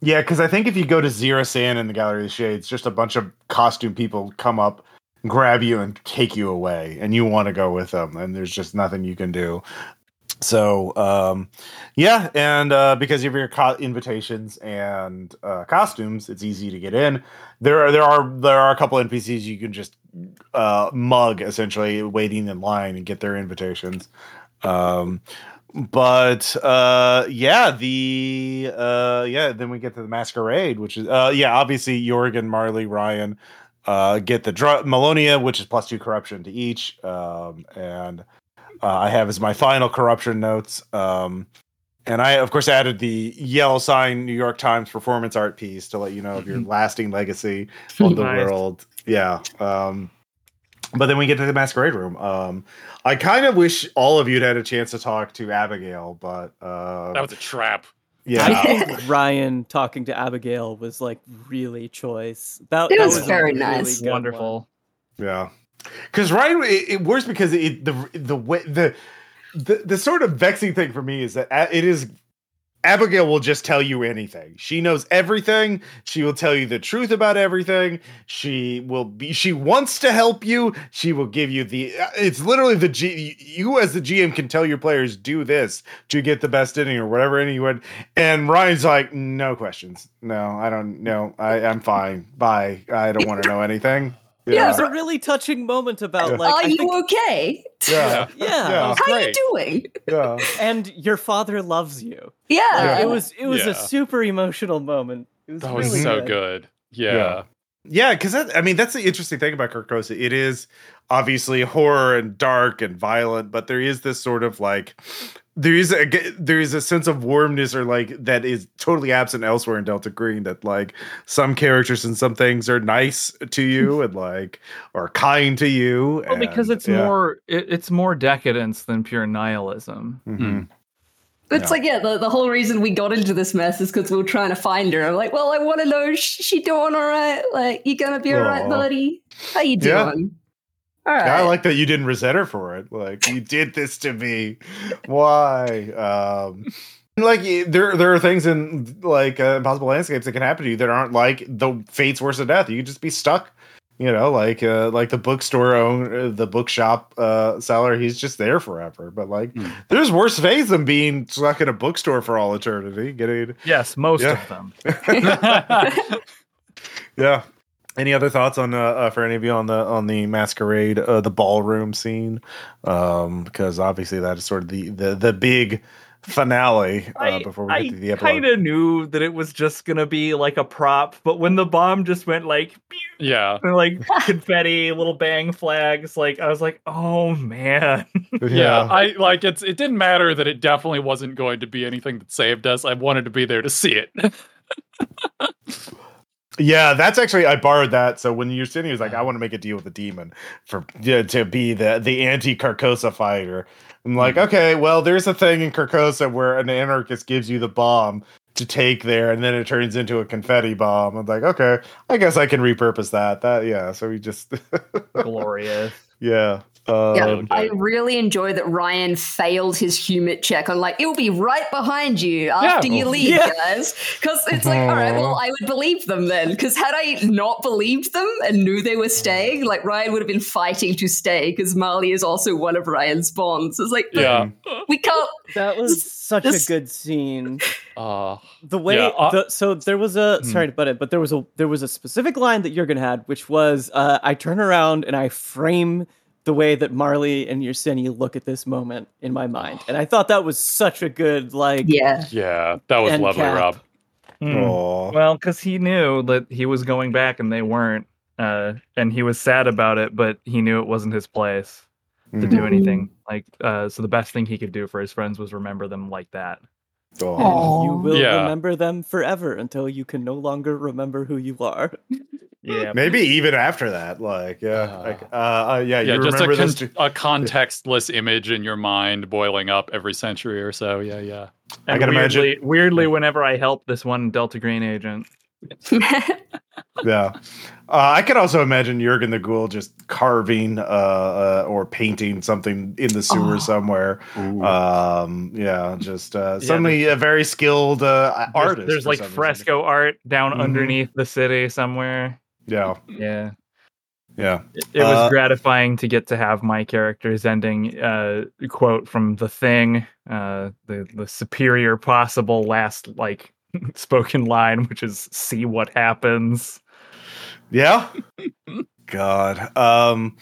Yeah, because I think if you go to Zero SAN in the Gallery of Shades, just a bunch of costume people come up, grab you, and take you away, and you want to go with them, and there's just nothing you can do. So, um, yeah, and uh, because of your co- invitations and uh, costumes, it's easy to get in. There are there are there are a couple NPCs you can just uh, mug essentially, waiting in line and get their invitations. Um, but uh yeah the uh yeah then we get to the masquerade which is uh yeah obviously jorgen marley ryan uh get the drug melonia which is plus two corruption to each um and uh, i have as my final corruption notes um and i of course added the yellow sign new york times performance art piece to let you know of your lasting legacy [LAUGHS] of the Nice. world yeah um but then we get to the masquerade room um i kind of wish all of you had had a chance to talk to abigail but uh that was a trap. I yeah think [LAUGHS] Ryan talking to Abigail was like really choice. That, It that was a very really nice. good one. Wonderful. yeah because ryan it, it works because it the the way the the, the sort of vexing thing for me is that uh, it is Abigail will just tell you anything. She knows everything. She will tell you the truth about everything. She will be she wants to help you. She will give you the uh, it's literally the G you as the GM can tell your players do this to get the best inning or whatever inning you would. And Ryan's like, no questions. No, I don't know. I, I'm fine. Bye. I don't want to know anything. Yeah, was a really touching moment about Yeah. like Are I you think- okay? Yeah. yeah, Yeah. How Great. you doing? Yeah. and your father loves you. Yeah. Like, It was it was Yeah. a super emotional moment. It was That was really so good. good. Yeah. Yeah. Because I mean that's the interesting thing about Carcosa. It is obviously horror and dark and violent, but there is this sort of like there is a there is a sense of warmness or like that is totally absent elsewhere in Delta Green. That like some characters and some things are nice to you [LAUGHS] and like are kind to you. Well, because it's yeah. more it, it's more decadence than pure nihilism. Mhm. It's Yeah. like, yeah, the, the whole reason we got into this mess is because we were trying to find her. I'm like, well, I want to know, she doing all right? Like, you gonna be all right, Aw. buddy? How you Yeah. doing? All right. Yeah, I like that you didn't resent her for it. Like you did this to me. Why? Um like there there are things in like uh, impossible landscapes that can happen to you that aren't like the fate's worse than death. You could just be stuck. You know, like uh, like the bookstore own uh, the bookshop uh, seller. He's just there forever. But like, Hmm. there's worse fates than being stuck in a bookstore for all eternity. Getting Yes, most Yeah. of them. [LAUGHS] [LAUGHS] yeah. Any other thoughts on uh, uh, for any of you on the on the masquerade, uh, the ballroom scene? Um, because obviously that is sort of the the the big finale uh, I, before we get to the epilogue. kind of knew that it was just gonna be like a prop, but when the bomb just went like, pew, yeah. and, [LAUGHS] like [LAUGHS] confetti, little bang flags, like I was like, oh man, [LAUGHS] Yeah, I like it's. It didn't matter that it definitely wasn't going to be anything that saved us. I wanted to be there to see it. Yeah, that's actually I borrowed that. So when you're sitting, he's like, I want to make a deal with the demon for yeah, to be the the anti Carcosa fighter. I'm like, Mhm. okay, well, there's a thing in Carcosa where an anarchist gives you the bomb to take there, and then it turns into a confetti bomb. I'm like, okay, I guess I can repurpose that. That yeah. So we just glorious. [LAUGHS] yeah. Uh, Yeah, okay. I really enjoy that Ryan failed his humor check on like it'll be right behind you after you leave, Yeah. guys. Because it's like, all right, well, I would believe them then. Because had I not believed them and knew they were staying, like Ryan would have been fighting to stay. Because Marley is also one of Ryan's bonds. It's like, yeah. we can't. That was such this- a good scene. Uh, [LAUGHS] The way Yeah, uh- the, so there was a Hmm. sorry to butt it, but there was a there was a specific line that Jurgen had, which was uh, I turn around and I frame the way that Marley and Yersinia look at this moment in my mind, and I thought that was such a good like Yeah. yeah, that was lovely, cap. Rob. Hmm. aw. Well, because he knew that he was going back and they weren't, uh, and he was sad about it, but he knew it wasn't his place to Mhm. do anything. Like, uh, so the best thing he could do for his friends was remember them like that. Aw. you will Yeah. remember them forever until you can no longer remember who you are. Yeah, [LAUGHS] Maybe even after that, like yeah, Uh, like uh, uh yeah, Yeah, you just a, con- this. too- a contextless image in your mind boiling up every century or so. Yeah, yeah. I And can imagine- weirdly, Weirdly, whenever I help this one Delta Green agent, [LAUGHS] Yeah. Uh, I can also imagine Jurgen the Ghoul just carving uh, uh, or painting something in the sewer Oh. somewhere. Um, yeah, just uh, Yeah, suddenly a very skilled uh, there's, artist. there's like some reason. fresco art down Mhm. underneath the city somewhere. Yeah, Yeah. yeah. It, it was Uh, gratifying to get to have my character's ending uh, quote from the thing, uh, the the superior possible last like [LAUGHS] spoken line, which is "See what happens." Yeah. [LAUGHS] God. Um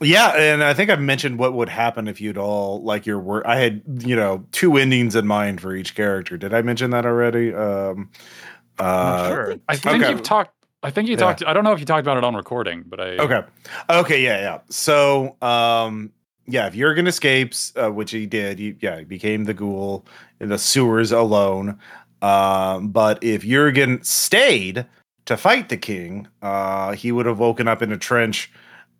yeah, and I think I've mentioned what would happen if you'd all like your work. I had, you know, two endings in mind for each character. Did I mention that already? Um uh sure. I think Okay. you've talked. I think you Yeah. talked. I don't know if you talked about it on recording, but I. Okay. Okay, yeah, yeah. So, um yeah, if Jurgen escapes, uh, which he did, he, yeah, he became the ghoul in the sewers alone. Um, but if Jurgen stayed to fight the king, uh, he would have woken up in a trench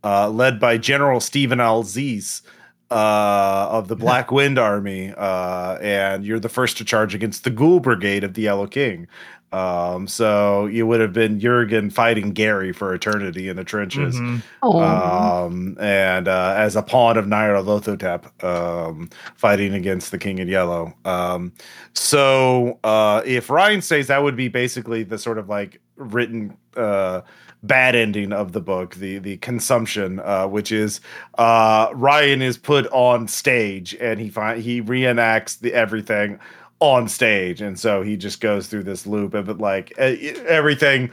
uh, led by General Stephen Alzis uh, of the [LAUGHS] Black Wind Army. Uh, and you're the first to charge against the Ghoul Brigade of the Yellow King. Um, so you would have been Jurgen fighting Gary for eternity in the trenches. Mhm. Oh, Um, and uh, as a pawn of Nyarlathotep, um, fighting against the King in Yellow. Um, so uh, if Ryan says that would be basically the sort of like written uh, bad ending of the book, the the consumption, uh, which is uh, Ryan is put on stage and he find he reenacts the everything on stage, and so he just goes through this loop of it, like everything.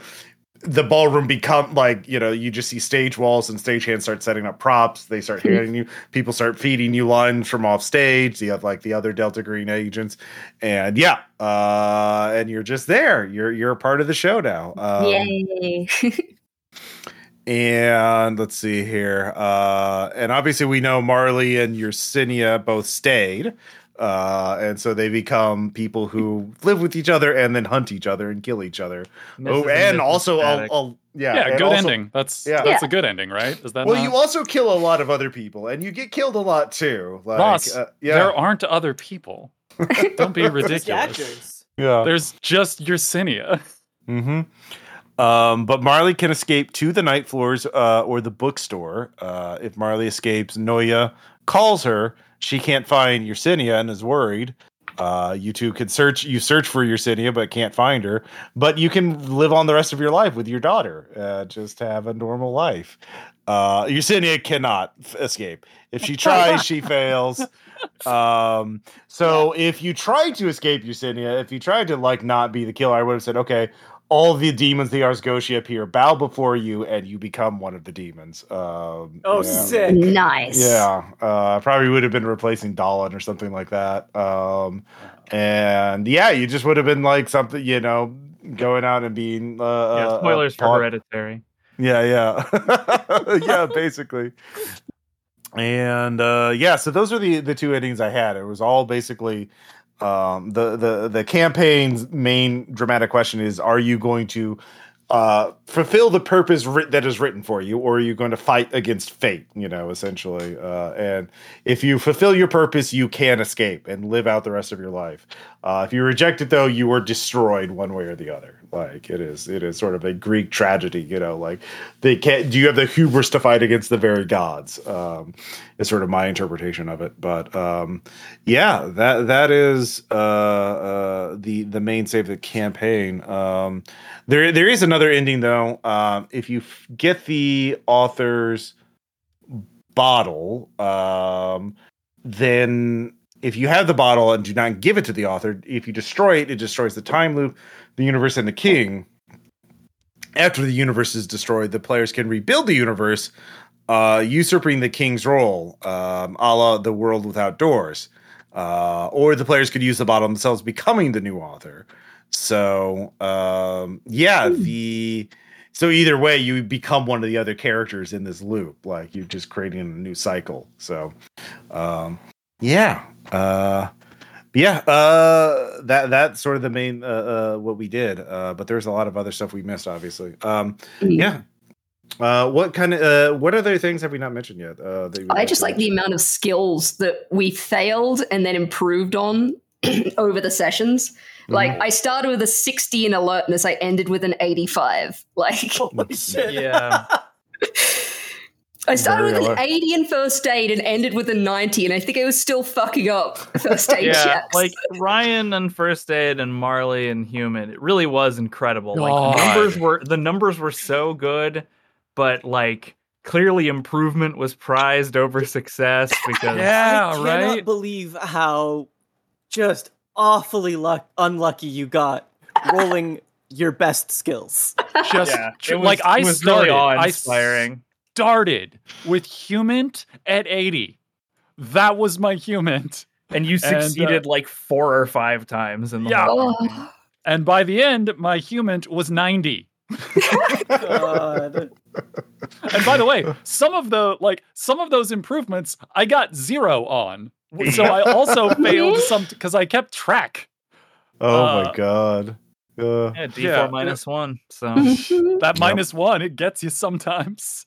The ballroom become like you know you just see stage walls and stagehands start setting up props. They start handing you people start feeding you lines from off stage. You have like the other delta green agents. And yeah uh and you're just there. You're you're a part of the show now. Um, yay! [LAUGHS] and let's see here. Uh and obviously we know marley and yersinia both stayed uh and so they become people who live with each other and then hunt each other and kill each other oh and also a, Static. a, yeah Yeah, good also- ending. That's Yeah. that's Yeah. a good ending, right? Is that well not- you also kill a lot of other people and you get killed a lot too like Ross, uh, yeah there aren't other people. [LAUGHS] Don't be ridiculous. yeah There's just Yersinia. Mm-hmm. Um, but Marley can escape to the night floors uh, or the bookstore. Uh, if Marley escapes, Noya calls her. She can't find Yersinia and is worried. Uh, you two can search. You search for Yersinia, but can't find her. But you can live on the rest of your life with your daughter. Uh, just have a normal life. Uh, Yersinia cannot f- escape. If she [LAUGHS] tries, she fails. [LAUGHS] Um, so if you tried to escape Yersinia, if you tried to like not be the killer, I would have said, okay, all the demons of the Ars Goetia appear, bow before you, and you become one of the demons. Um, Oh, yeah. sick. nice. Yeah, uh, probably would have been replacing Dahlin or something like that. Um, and yeah, you just would have been like something, you know, going out and being. Uh, yeah, uh, spoilers uh, for Hereditary. yeah, yeah, [LAUGHS] yeah, basically. And uh, yeah, so those are the the two endings I had. It was all basically um, the the the campaign's main dramatic question is: Are you going to uh, fulfill the purpose that is written for you, or are you going to fight against fate? You know, essentially. Uh, and if you fulfill your purpose, you can escape and live out the rest of your life. Uh, if you reject it, though, you are destroyed one way or the other. Like it is, it is sort of a Greek tragedy. You know, like they can't. Do you have the hubris to fight against the very gods? Um, is sort of my interpretation of it. But um, yeah, that that is uh, uh, the the mainstay of the campaign. Um, there there is another ending though. Um, if you f- get the author's bottle, um, then if you have the bottle and do not give it to the author, if you destroy it, it destroys the time loop, the universe, and the king. After the universe is destroyed, the players can rebuild the universe, uh, usurping the king's role, um, a la the world without doors. Uh, or the players could use the bottle themselves, becoming the new author. So um, yeah, the so either way, you become one of the other characters in this loop. Like you're just creating a new cycle. So um, yeah, uh, yeah, uh, that that's sort of the main uh, uh, what we did. Uh, but there's a lot of other stuff we missed, obviously. Um, Mm. yeah. Uh, what kind of uh, what other things have we not mentioned yet? Uh, that you would I just like the amount of skills that we failed and then improved on [CLEARS THROAT] over the sessions. Like Mm-hmm. I started with a 60 in alertness, I ended with an 85. [LAUGHS] Like Holy shit. Yeah. [LAUGHS] I started with an alert. 80 in first aid and ended with a 90, and I think I was still fucking up first aid [LAUGHS] yeah, checks. like Ryan and First Aid and Marley and Human. It really was incredible. Like oh God. the numbers were the numbers were so good, but like clearly improvement was prized over success because Yeah, I cannot right. believe how just awfully luck- unlucky you got rolling your best skills. [LAUGHS] Just yeah, it was, like I it was started, really I awe-inspiring. Started with human at 80. That was my human. and you And, uh, succeeded like four or five times in the Yeah. whole. And by the end, my human was 90. God. [LAUGHS] And by the way, some of the like some of those improvements I got zero on. So I also [LAUGHS] failed some because I kept track. Oh Uh, my god. Uh, yeah, D4 Yeah. minus one. So. [LAUGHS] That minus one, it gets you sometimes.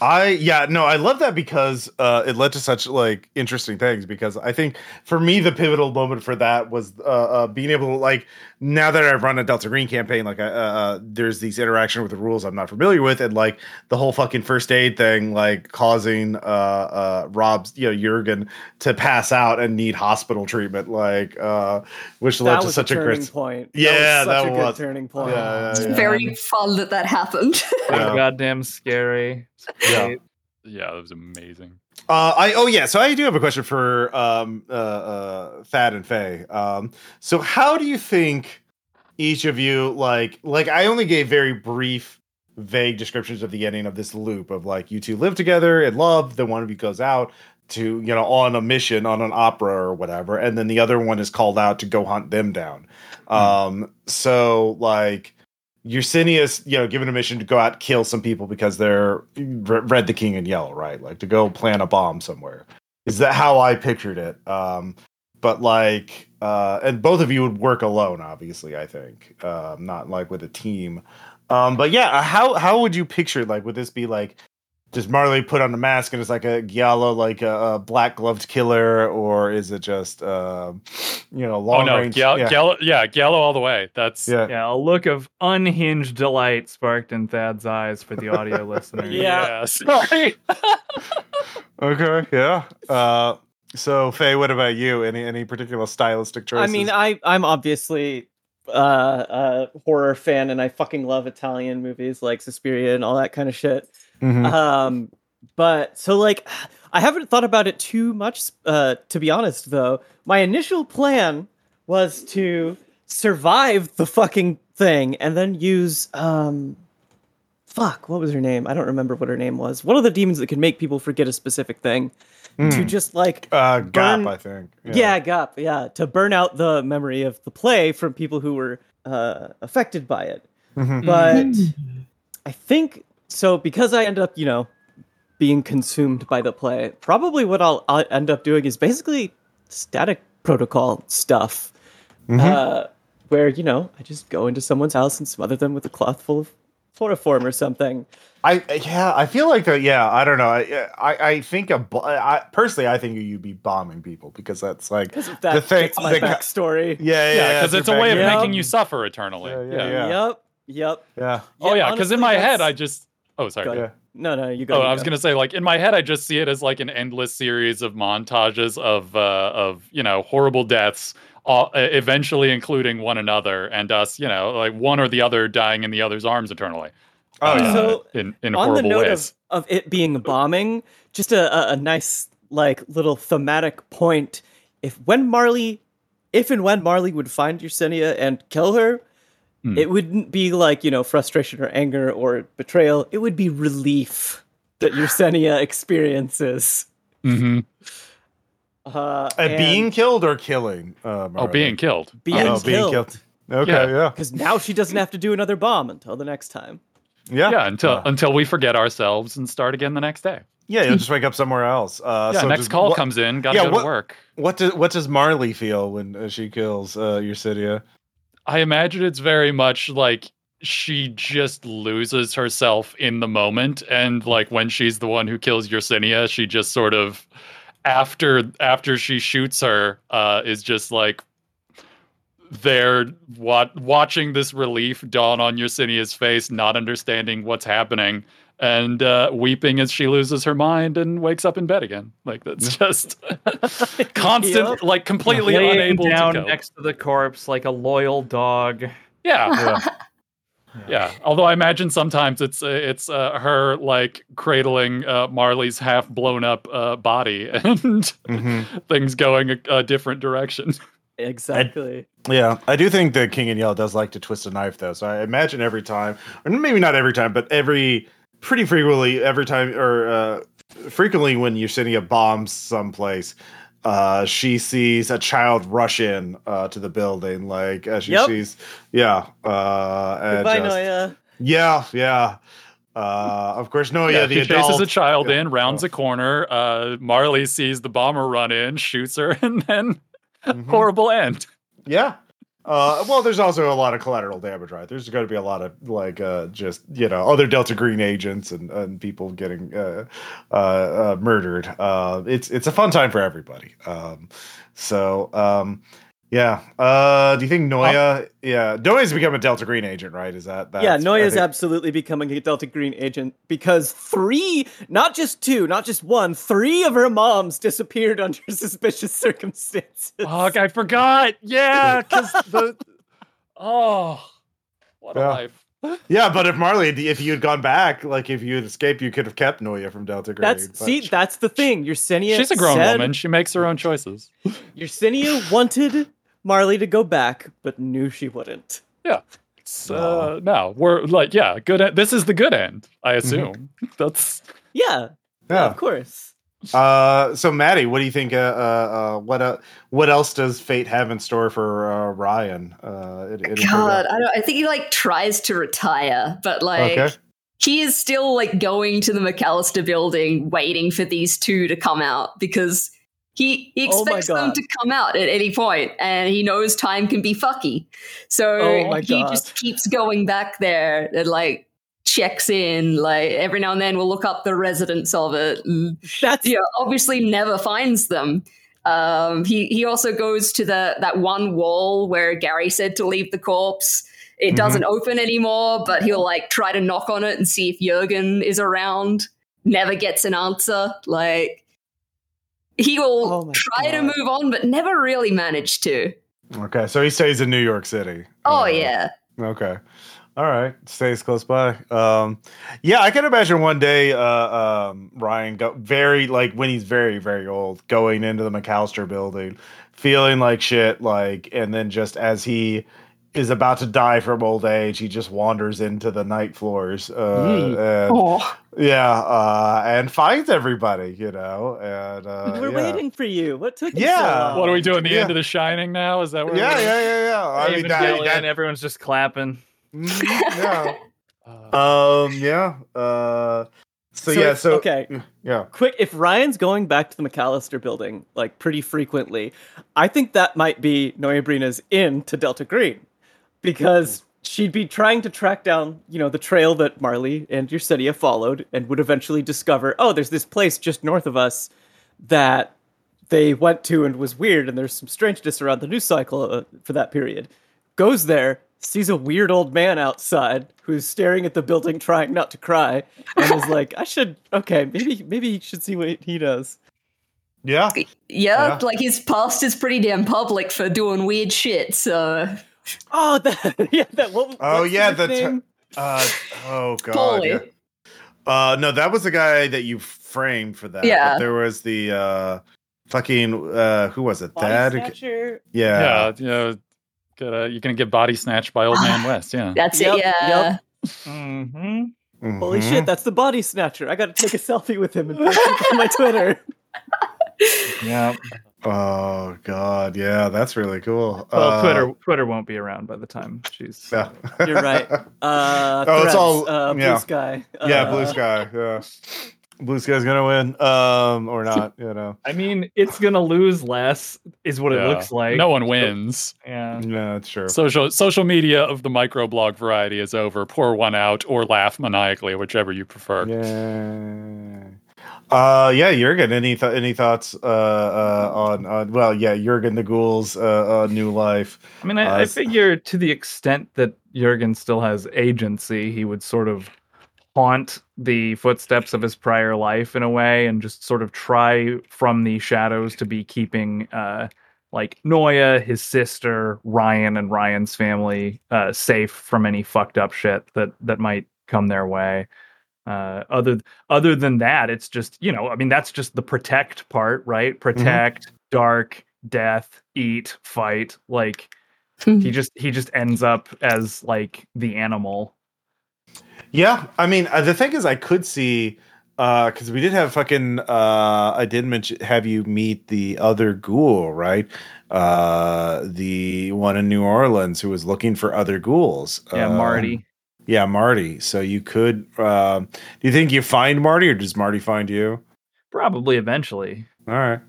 I yeah no I love that because uh, it led to such like interesting things because I think for me the pivotal moment for that was uh, uh, being able to like now that I've run a Delta Green campaign like uh, uh, there's these interaction with the rules I'm not familiar with and like the whole fucking first aid thing like causing uh, uh, Rob's you know Jurgen to pass out and need hospital treatment like uh, which led to such a a turning great point. Yeah, that was such that a good was- turning point. Yeah, yeah, It's yeah. very fun that that happened. Yeah. Goddamn scary. Yeah. Yeah, that was amazing. Uh, I oh yeah, so I do have a question for um uh, uh Thad and Fae. Um, so how do you think each of you like like I only gave very brief, vague descriptions of the ending of this loop of like you two live together in love, then one of you goes out to you know on a mission on an opera or whatever, and then the other one is called out to go hunt them down. Um, so like. Yersinia you know, given a mission to go out kill some people because they're re- read the King in Yellow, right? Like to go plant a bomb somewhere. Is that how I pictured it? Um, but like, uh, and both of you would work alone, obviously. I think, um, not like with a team. Um, but yeah, how how would you picture? Like, would this be like does Marley put on a mask and it's like a Giallo, like a, a black gloved killer, or is it just um, you know long oh no, range? Gal- yeah. Gallo, yeah, Gallo all the way. That's yeah. Yeah, a look of unhinged delight sparked in Thad's eyes for the audio [LAUGHS] listener. Yeah. yeah, [LAUGHS] sorry. Okay. Yeah. Uh, so Fae, what about you? Any any particular stylistic choices? I mean, I I'm obviously uh, a horror fan, and I fucking love Italian movies like Suspiria and all that kind of shit. Mhm. Um, but so like, I haven't thought about it too much. Uh, to be honest, though, my initial plan was to survive the fucking thing and then use um, fuck, what was her name? I don't remember what her name was. One of the demons that can make people forget a specific thing to Mm. just like uh, Gaap, burn- I think. yeah. Gaap, yeah, to burn out the memory of the play from people who were uh, affected by it. Mhm. But I think so because I end up, you know, being consumed by the play. Probably what I'll, I'll end up doing is basically static protocol stuff, Mhm. uh, where you know I just go into someone's house and smother them with a cloth full of chloroform or something. I yeah, I feel like that. Yeah, I don't know. I I, I think a personally I think you'd be bombing people because that's like Because of The thing- my the ca- backstory. yeah Yeah, because it's a way of Yeah. making you suffer eternally. Yeah, Yeah. yeah, yeah. Yep. Yep. yeah Oh yeah, because in my head I just. Oh sorry. Go go ahead. ahead. No, no, you go. Oh, you I was go. gonna say, like in my head, I just see it as like an endless series of montages of uh, of you know horrible deaths, uh, eventually including one another, and us, you know, like one or the other dying in the other's arms eternally. oh uh, So, in in on the horrible note ways. of, of it being bombing, just a, a, a nice like little thematic point. If when Marley, if and when Marley would find Yersinia and kill her, Hmm. it wouldn't be like you know frustration or anger or betrayal. It would be relief that Yersinia [LAUGHS] experiences. hmm Uh, Uh, being killed or killing? Uh, Oh, being killed. being oh, being killed. killed. Okay, Yeah. yeah, because now she doesn't have to do another bomb until the next time. yeah, Yeah, until Uh, until we forget ourselves and start again the next day. yeah. You'll just [LAUGHS] wake up somewhere else. Uh, Yeah, so next just call what, comes in. Gotta yeah, go what- to work. What does what does Marley feel when uh, she kills uh, Yersinia? I imagine it's very much like she just loses herself in the moment, and like when she's the one who kills Yersinia, she just sort of after after she shoots her uh, is just like there wat- watching this relief dawn on Yersinia's face, not understanding what's happening. And uh, weeping as she loses her mind and wakes up in bed again. Like that's just [LAUGHS] constant, Yep. like completely Laying unable down to cope. next to the corpse like a loyal dog. [LAUGHS] Yeah, Yeah. yeah. Although I imagine sometimes it's uh, it's uh, her like cradling uh, Marley's half blown up uh, body [LAUGHS] and Mhm. things going a, a different direction. Exactly. Yeah, I do think that King and Yell does like to twist a knife, though. So I imagine every time, or maybe not every time, but every pretty frequently, every time or uh, frequently when Yersinia bombs someplace, uh, she sees a child rush in uh, to the building, like as she Yep. sees, yeah, uh, and Goodbye, just- Noya. yeah, yeah. Uh, of course, no, yeah, yeah, the she chases a child yeah. in, rounds Oh. a corner. Uh, Marley sees the bomber run in, shoots her, [LAUGHS] and then Mhm. horrible end. Yeah. Uh, well, there's also a lot of collateral damage, right? There's going to be a lot of like uh, just you know other Delta Green agents and, and people getting uh, uh, uh, murdered. Uh, it's it's a fun time for everybody. Um, so um, yeah, uh, do you think Noya? yeah, Noya's become a Delta Green agent, right? Is that yeah? that's- I Noya's think- absolutely becoming a Delta Green agent because three, not just two, not just one, three of her moms disappeared under [LAUGHS] suspicious circumstances. Fuck, I forgot. Yeah, because the [LAUGHS] oh, what a life. [LAUGHS] Yeah, but if Marley, if you had gone back, like if you had escaped, you could have kept Noya from Delta Green. That's but- see, that's the thing. Yersinia She's a grown said, woman. She makes her own choices. Yersinia wanted Marley to go back, but knew she wouldn't. Yeah. So now we're like, yeah, good. This is the good end, I assume. [LAUGHS] That's Yeah, yeah, yeah. of course. Uh, so Maddy, what do you think? Uh, uh, uh what uh, what else does fate have in store for uh, Ryan? Uh, it, it- God, I, don't, I think he like tries to retire, but like Okay. he is still like going to the McAllister building, waiting for these two to come out because he, he Oh expects them to come out at any point, and he knows time can be fucky. So Oh he God. just keeps going back there and like checks in. Like every now and then, we'll look up the residents of it. That's you know, obviously never finds them. Um, he he also goes to the that one wall where Gary said to leave the corpse. It Mhm. doesn't open anymore, but he'll like try to knock on it and see if Jurgen is around. Never gets an answer. Like he will Oh my try to move on, but never really managed to. Okay, so he stays in New York City. Oh Uh, yeah, Okay. All right. Stays close by. Um, yeah, I can imagine one day uh, um, Ryan go very like when he's very very old, going into the McAllister building, feeling like shit, like, and then just as he is about to die from old age, he just wanders into the night floors. Uh, Mm. and, oh, yeah, uh, and finds everybody, you know, and uh, we're yeah. waiting for you. What took you Yeah. so long? what are we doing? The Yeah. end of The Shining now? Is that where? Yeah, we're- yeah, yeah, yeah. I mean, that, that, everyone's just clapping. Mhm, yeah. Uh, Um. Yeah. Uh. So, So yeah. it's- So okay. Yeah. Quick, if Ryan's going back to the McAllister building like pretty frequently, I think that might be Noebrina's in to Delta Green because she'd be trying to track down, you know, the trail that Marley and Yersinia followed and would eventually discover, oh, there's this place just north of us that they went to and was weird, and there's some strangeness around the news cycle uh, for that period. Goes there, sees a weird old man outside who's staring at the building, trying not to cry, and is like, "I should, okay, maybe, maybe you should see what he does." Yeah. yeah, Yeah. like his past is pretty damn public for doing weird shit. So Oh, that, [LAUGHS] yeah, that. What, Oh, what's yeah, his the t- Uh. Oh [LAUGHS] God. Yeah. Uh. No, that was the guy that you framed for that. Yeah. But there was the uh, fucking uh, who was it? Body Dad. Snatcher? Yeah. yeah, you know, gotta, you're gonna get body snatched by Old Man [SIGHS] West. Yeah. that's Yep, it. Yeah. yep. Mm-hmm. Holy Mhm. shit, that's the body snatcher! I got to take a selfie with him and post it on my [LAUGHS] Twitter. Yeah. Oh God. Yeah. That's really cool. Well, Uh, Twitter Twitter won't be around by the time she's. [LAUGHS] Yeah. [LAUGHS] You're right. Uh, [LAUGHS] Oh, it's all- uh, blue yeah. sky. yeah. Uh, Blue sky. Yeah. Blue sky's gonna win. Um. Or not. You know. I mean, it's gonna lose less, is what Yeah. it looks like. no one wins. Yeah. Yeah. That's true. Social social media of the microblog variety is over. Pour one out or laugh maniacally, whichever you prefer. Yeah. Uh, yeah, Jurgen. Any th- any thoughts uh, uh, on on? Well, yeah, Jurgen the Ghoul's uh, uh, new life. I mean, I, Uh, I figure to the extent that Jurgen still has agency, he would sort of haunt the footsteps of his prior life in a way and just sort of try from the shadows to be keeping uh like Noya, his sister, Ryan and Ryan's family uh safe from any fucked up shit that that might come their way. Uh other other than that, it's just, you know, I mean that's just the protect part, right? Protect, dark, death, eat, fight, like he [LAUGHS] just he just ends up as like the animal Yeah, I mean, uh, the thing is, I could see because we did have fucking. Uh, I did mention have you meet the other ghoul, right? Uh, the one in New Orleans who was looking for other ghouls. yeah Um, marty Yeah, Marty. So you could. Um, do you think you find Marty, or does Marty find you? probably eventually All right.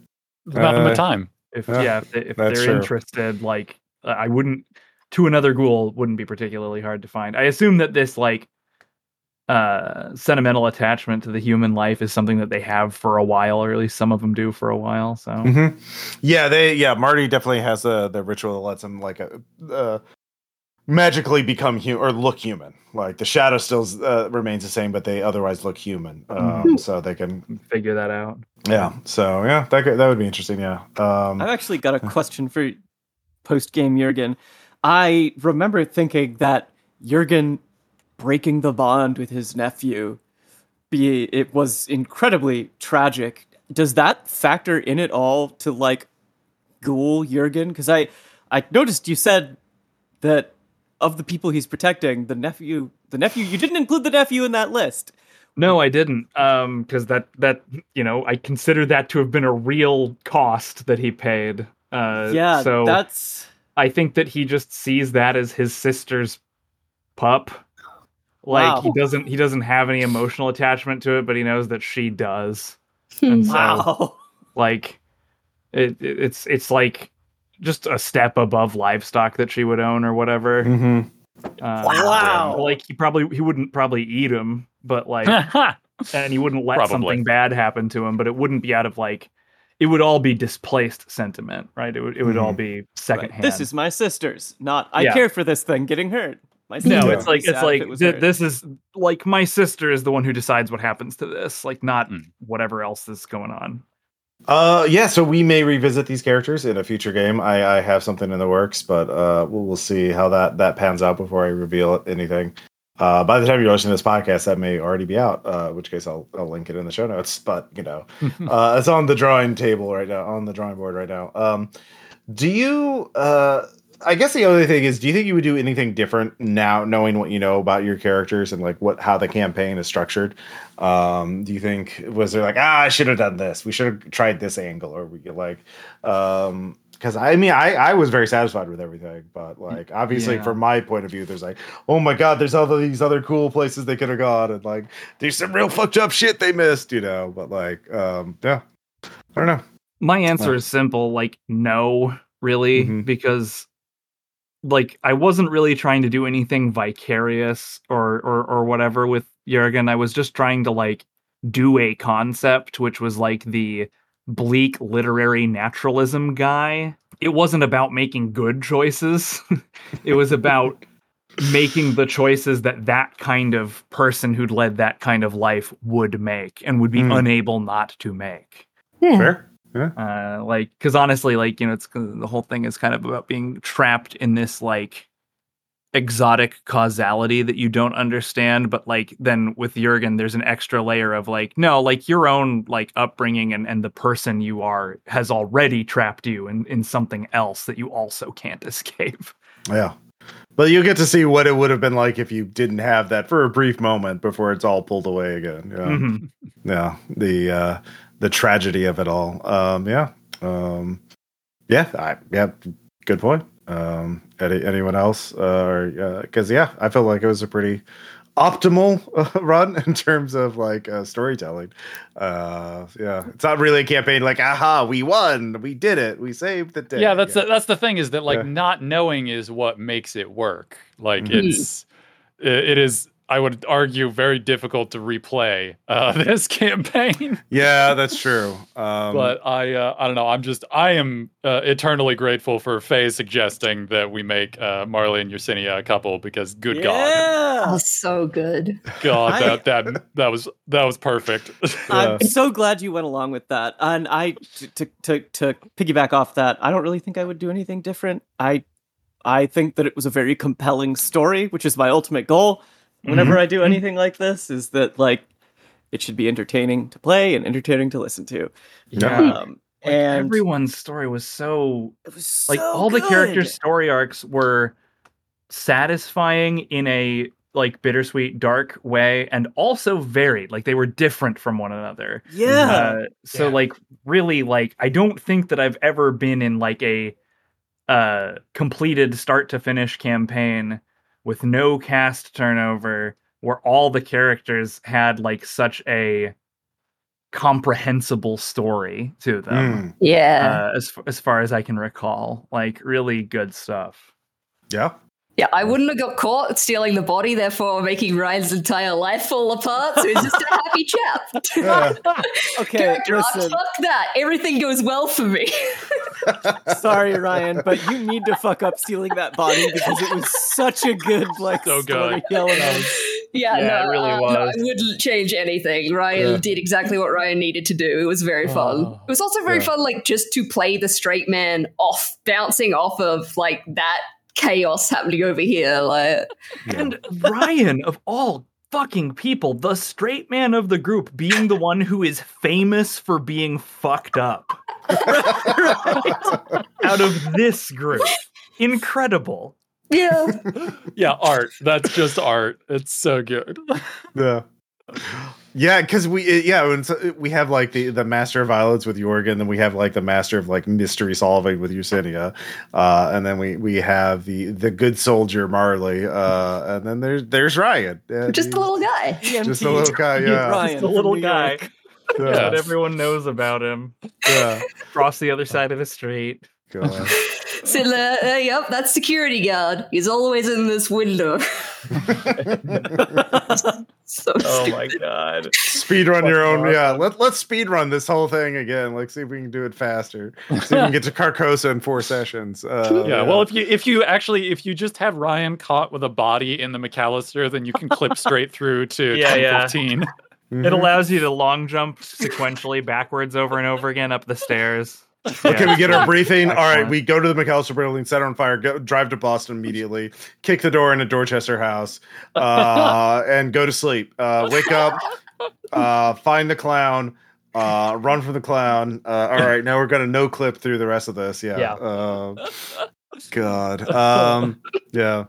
It's about Uh, the time. if Yeah, yeah, if, they, if they're true. interested like uh, i wouldn't to another ghoul wouldn't be particularly hard to find. I assume that this like uh sentimental attachment to the human life is something that they have for a while or at least some of them do for a while so Mhm. Yeah, they yeah, Marty definitely has the the ritual that lets him like a uh, magically become human or look human. Like the shadow still uh, remains the same, but they otherwise look human. Um, so they can figure that out yeah. So yeah, that could, that would be interesting. Yeah. Um, I've actually got a [LAUGHS] question for post game Jurgen. I remember thinking that Jurgen breaking the bond with his nephew be it was incredibly tragic. Does that factor in at all to like ghoul Jurgen? Because I I noticed you said that of the people he's protecting, the nephew the nephew you didn't include the nephew in that list. no i didn't um because that that you know i consider that to have been a real cost that he paid uh yeah, so that's I think that he just sees that as his sister's pup. Like Wow. he doesn't he doesn't have any emotional attachment to it, but he knows that she does. [LAUGHS] And so like it, it- it's it's like just a step above livestock that she would own or whatever. mhm. Uh, Wow. Like he probably he wouldn't probably eat him, but like [LAUGHS] and he wouldn't let Probably. something bad happen to him, but it wouldn't be out of like it would all be displaced sentiment, right? It would it would all be secondhand. This is my sister's, not I Yeah. care for this thing getting hurt. My No, sister it's like it's like it th- this is like my sister is the one who decides what happens to this, like not Mm. whatever else is going on. Uh, yeah. So we may revisit these characters in a future game. I, I have something in the works, but uh, we'll, we'll see how that that pans out before I reveal anything. Uh, by the time you're listening to this podcast, that may already be out. Uh, in which case, I'll I'll link it in the show notes. But you know, [LAUGHS] uh, it's on the drawing table right now, on the drawing board right now. Um, do you? Uh, I guess the other thing is, do you think you would do anything different now, knowing what you know about your characters and like what how the campaign is structured? Um, do you think was there like ah, I should have done this. We should have tried this angle, or we could like, um, because I mean, I I was very satisfied with everything, but like obviously Yeah. from my point of view, there's like, oh my god, there's all these other cool places they could have gone, and like there's some real fucked up shit they missed, you know. But like, um, yeah, I don't know. My answer Uh. is simple, like no, really, Mhm. because like I wasn't really trying to do anything vicarious or or or whatever with Jurgen. I was just trying to like do a concept which was like the bleak literary naturalism guy. It wasn't about making good choices. [LAUGHS] it was about making the choices that that kind of person who'd led that kind of life would make and would be Hmm. unable not to make Fair. Uh like because honestly like you know it's the whole thing is kind of about being trapped in this like exotic causality that you don't understand but like then with jurgen there's an extra layer of like no like your own like upbringing and and the person you are has already trapped you in in something else that you also can't [LAUGHS] escape Yeah. But you get to see what it would have been like if you didn't have that for a brief moment before it's all pulled away again. Yeah. Mhm. Yeah. The uh the tragedy of it all. Um yeah. Um yeah, I, yeah, good point. Um any, anyone else uh or cuz yeah, I felt like it was a pretty optimal uh, [LAUGHS] run in terms of like uh, storytelling. Uh yeah, it's not really a campaign like aha, we won, we did it, we saved the day. yeah, that's the, that's the thing is that like Yeah. not knowing is what makes it work. Like Mhm. it's it, it is I would argue very difficult to replay uh, [LAUGHS] this campaign. Yeah, that's true. Um but I uh, I don't know. I'm just I am uh, eternally grateful for Fae suggesting that we make uh, Marley and Yersinia a couple because good God. Oh, so good. God I- that that that was that was perfect. [LAUGHS] I'm so glad you went along with that. And I to, to to to piggyback off that, I don't really think I would do anything different. I I think that it was a very compelling story, which is my ultimate goal. Whenever I do anything like this, is that like it should be entertaining to play and entertaining to listen to. Yeah. Um, Like, and everyone's story was so it was like so all the characters' story arcs were satisfying in a like bittersweet dark way and also varied like they were different from one another Yeah. uh, so Yeah. like really like i don't think that i've ever been in like a uh completed start to finish campaign with no cast turnover where all the characters had like such a comprehensible story to them mm, Yeah. uh, as as far as I can recall. Like really good stuff. yeah. Yeah, I wouldn't have got caught stealing the body, therefore making Ryan's entire life fall apart. So he's just a happy chap. Yeah. [LAUGHS] Okay, Character arc, listen. fuck that. Everything goes well for me. [LAUGHS] Sorry, Ryan, but you need to fuck up stealing that body because it was such a good like So story good. element. yeah, Yeah, no, it really uh, no. I wouldn't change anything. Ryan Yeah. did exactly what Ryan needed to do. It was very fun. Oh. It was also very Yeah. fun, like just to play the straight man off, bouncing off of like that chaos happening over here. Like, And Ryan, of all fucking people, the straight man of the group, being the one who is famous for being fucked up. right? [LAUGHS] Out of this group. Incredible. yeah, [LAUGHS] Yeah, art. That's just art. It's so good. Yeah. [LAUGHS] Yeah, because we yeah when so- we have like the the master of violence with Jorgen, then we have like the master of like mystery solving with Yersinia, uh, and then we we have the the good soldier Marley, uh, and then there's there's Ryan, and just a little guy. [LAUGHS] just a little guy, yeah, Ryan Just a little guy York. [LAUGHS] yeah, that everyone knows about him. yeah. Across the other side of the street. God. [LAUGHS] So, uh, uh, yep, that's security guard. He's always in this window. [LAUGHS] so Oh stupid. my god. Speed run your own, yeah. Let let's speed run this whole thing again. Like see if we can do it faster. See if we can get to Carcosa in four sessions. Uh, Yeah, well, if you if you actually if you just have Ryan caught with a body in the McAllister, then you can clip straight through to [LAUGHS] Yeah, yeah. 2015. Mhm. It allows you to long jump sequentially backwards over and over again up the stairs. Okay, we get our briefing. All right, we go to the McAllister building, set on fire, go, drive to Boston immediately, kick the door into Dorchester House, uh, and go to sleep. Uh, wake up, uh, find the clown, uh, run from the clown. Uh, all right, now we're gonna no clip through the rest of this. Yeah. Yeah. Uh, God. Um, yeah.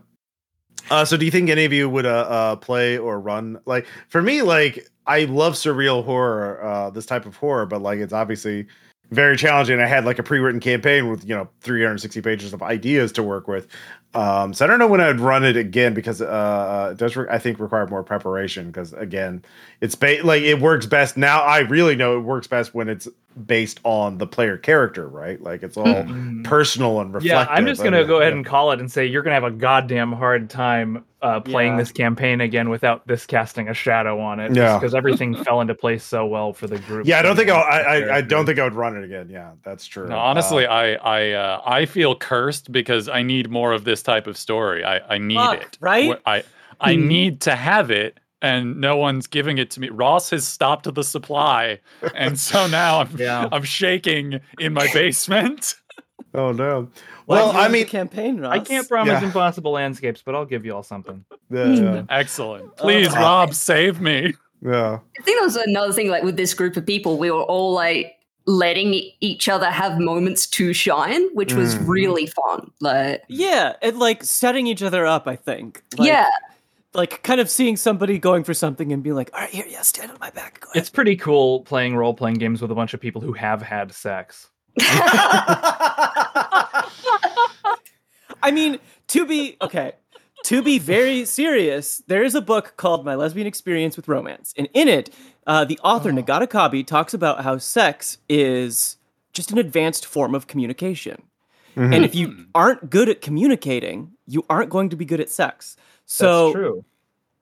Uh, so do you think any of you would uh, uh, play or run like for me like I love surreal horror uh, this type of horror but like it's obviously very challenging. I had like a pre-written campaign with you know 360 pages of ideas to work with. Um, so I don't know when I'd run it again because uh, it does re- I think require more preparation because again it's ba- like it works best now I really know it works best when it's based on the player character right like it's all Mhm. personal and reflective Yeah, I'm just gonna go ahead Yeah. and call it and say you're gonna have a goddamn hard time uh, playing Yeah. this campaign again without this casting a shadow on it. Yeah. because everything [LAUGHS] fell into place so well for the group. Yeah, I don't think I'll, I, I I don't think I would run it again. Yeah, that's true. No, honestly, Uh, I I uh, I feel cursed because I need more of this type of story. I I need Fuck, it. right? I I Hmm. need to have it, and no one's giving it to me. Ross has stopped the supply, and so now I'm [LAUGHS] Yeah. I'm shaking in my basement. [LAUGHS] oh no. Why'd Well, I mean, campaign, Ross. I can't promise Yeah. impossible landscapes, but I'll give you all something. yeah, [LAUGHS] Excellent. Please, Uh, Rob, save me. yeah, I think that was another thing, like with this group of people, we were all like letting each other have moments to shine, which was Mm. really fun. Like, Yeah, and like setting each other up. I think. Like, yeah, like kind of seeing somebody going for something and being like, "All right, here, yeah, stand on my back." Go ahead." It's pretty cool playing role playing games with a bunch of people who have had sex. [LAUGHS] I mean, to be okay, to be very serious, there is a book called My Lesbian Experience with Romance, and in it, uh, the author Nagata Kabi talks about how sex is just an advanced form of communication, and if you aren't good at communicating, you aren't going to be good at sex. So, That's true.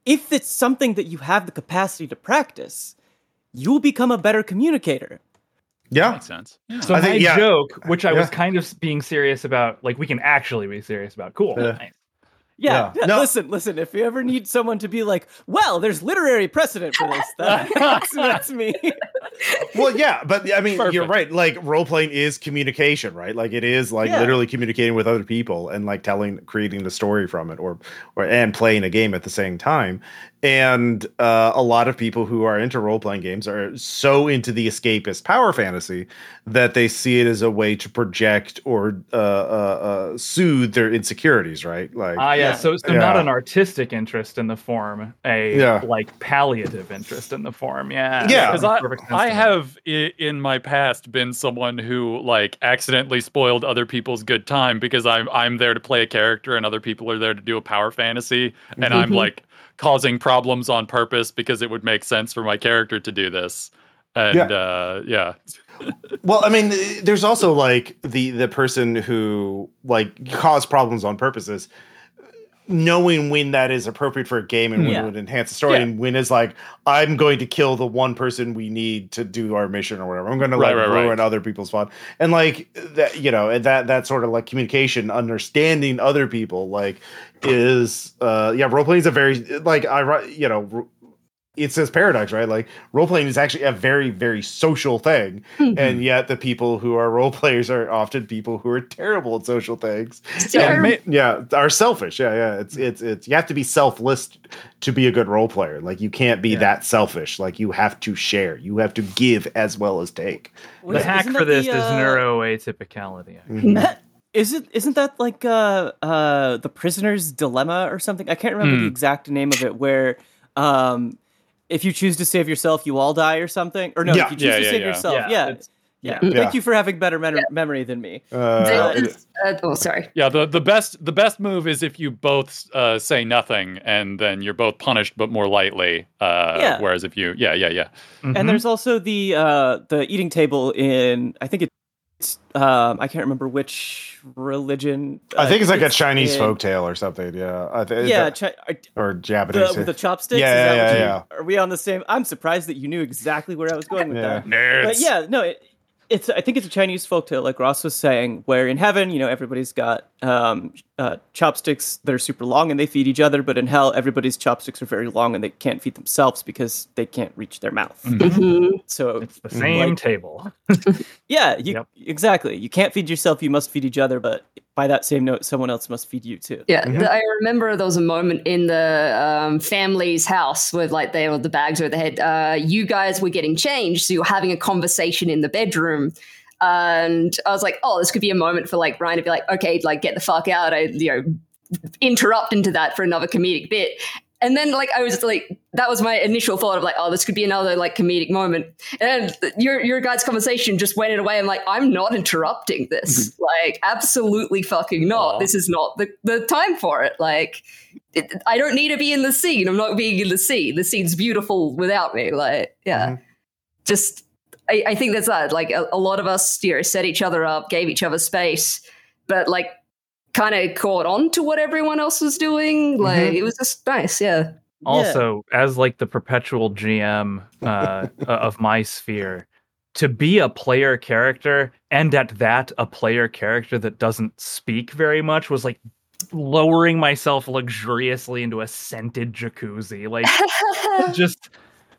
if it's something that you have the capacity to practice, you'll become a better communicator. yeah. That Makes sense. So I my think- yeah. joke, which I was kind of being serious about, like we can actually be serious about. Cool. Yeah. Nice. Yeah, Yeah. No. listen, listen. If you ever need someone to be like, well, there's literary precedent for this, [LAUGHS] that's, [LAUGHS] that's me. [LAUGHS] Well, yeah, but I mean, you're right. Like role playing is communication, right? Like it is like Yeah. literally communicating with other people and like telling, creating the story from it, or or and playing a game at the same time. And uh, a lot of people who are into role playing games are so into the escapist power fantasy that they see it as a way to project or uh, uh, uh, soothe their insecurities, right? Like, Ah, yeah. Yeah. So, so not an artistic interest in the form, a Yeah. like palliative interest in the form. Yeah. Yeah. because I, I have in my past been someone who like accidentally spoiled other people's good time because I'm I'm there to play a character and other people are there to do a power fantasy and I'm Mm-hmm. like causing problems on purpose because it would make sense for my character to do this. And Yeah. uh yeah. [LAUGHS] Well, I mean, there's also like the the person who like cause problems on purposes. Knowing when that is appropriate for a game and when Yeah. it would enhance the story Yeah. and when is like i'm going to kill the one person we need to do our mission or whatever i'm going to Right, like right, right. ruin other people's fun and like that you know that that sort of like communication understanding other people like is uh yeah role playing is a very like i you know r- it says paradox right like role playing is actually a very very social thing and yet the people who are role players are often people who are terrible at social things Yeah. and ma- yeah, are selfish. Yeah, yeah. It's it's it's you have to be selfless to be a good role player. Like you can't be Yeah. that selfish. Like you have to share. You have to give as well as take. What The is- hack for this the, is uh, neuroatypicality. Mhm. Is it isn't that like uh uh the prisoner's dilemma or something? I can't remember the Hmm. exact name of it where um if you choose to save yourself you all die or something or no Yeah. if you choose Yeah, to yeah, save yeah. yourself yeah yeah, yeah. Yeah. thank you for having better mem- memory than me Uh, There uh, oh, sorry. Yeah, the, the best the best move is if you both uh, say nothing and then you're both punished but more lightly. Uh, Yeah. Whereas if you yeah yeah yeah Mhm. and there's also the uh the eating table in I think it's um I can't remember which religion I uh, think it's like a Chinese in- folktale or something. Yeah, I think yeah chi- or Japanese. the, with the chopsticks Yeah, Is that yeah, what yeah, you- are we on the same I'm surprised that you knew exactly where I was going with Yeah. that nerds. but yeah, no, it, it's I think it's a Chinese folktale, like Ross was saying, where in heaven, you know, everybody's got um, uh, chopsticks that are super long and they feed each other, but in hell, everybody's chopsticks are very long and they can't feed themselves because they can't reach their mouth. Mhm. So it's the same like- table. [LAUGHS] yeah, you, Yep. exactly. You can't feed yourself; you must feed each other. But by that same note, someone else must feed you too. Yeah, Mhm. th- I remember there was a moment in the um, family's house with like they were the bags over the head. Uh, you guys were getting changed, so you were having a conversation in the bedroom. And I was like, oh, this could be a moment for like Ryan to be like, okay, like get the fuck out. I, you know, interrupt into that for another comedic bit. And then like I was like, that was my initial thought of like, oh, this could be another like comedic moment. And your your guys' conversation just went away. I'm like, I'm not interrupting this. like, absolutely fucking not. Aw. This is not the, the time for it. Like, it, I don't need to be in the scene. I'm not being in the scene. The scene's beautiful without me. Like, yeah, Mhm. just I, I think that's that. Like, a, a lot of us, you know, set each other up, gave each other space, but like, kind of caught on to what everyone else was doing. Like, it was just nice. Yeah. also as like the perpetual gm uh, [LAUGHS] of my sphere to be a player character and at that a player character that doesn't speak very much was like lowering myself luxuriously into a scented jacuzzi like [LAUGHS] just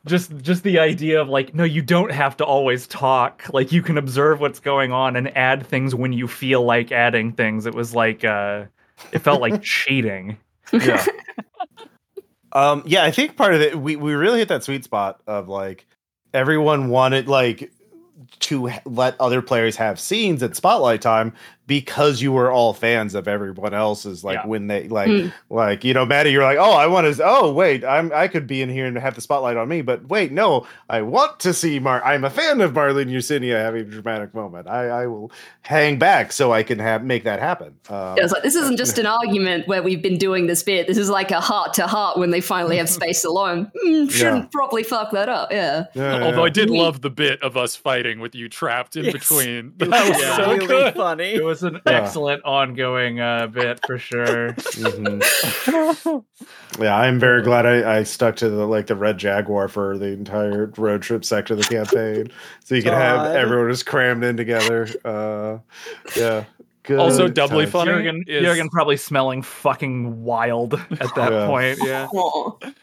just just the idea of like no you don't have to always talk. Like you can observe what's going on and add things when you feel like adding things. It was like uh it felt like [LAUGHS] cheating. Yeah. [LAUGHS] um, yeah, I think part of it we we really hit that sweet spot of like everyone wanted like to let other players have scenes at spotlight time because you were all fans of everyone else's like Yeah. when they like Hmm. like you know maddy you're like oh i want to oh wait i'm i could be in here and have the spotlight on me but wait no i want to see mar i'm a fan of marlene Yersinia having a dramatic moment i i will hang back so i can have make that happen um, Yeah, it's like this isn't just [LAUGHS] an argument where we've been doing this bit. This is like a heart to heart when they finally have space alone. Hmm, shouldn't Yeah. probably fuck that up. Yeah. yeah, yeah, Although I did love the bit of us fighting with you trapped in Yes. between. That was Yeah. so really good. funny. It was an Yeah. excellent ongoing uh, bit for sure. Mhm. [LAUGHS] Yeah, I'm very glad I, I stuck to the like the red jaguar for the entire road trip section of the campaign, so you can have everyone just crammed in together. Uh, yeah, good. Also doubly times. funny. Jørgen, is- Jørgen probably smelling fucking wild at that Yeah. point. Yeah. [LAUGHS]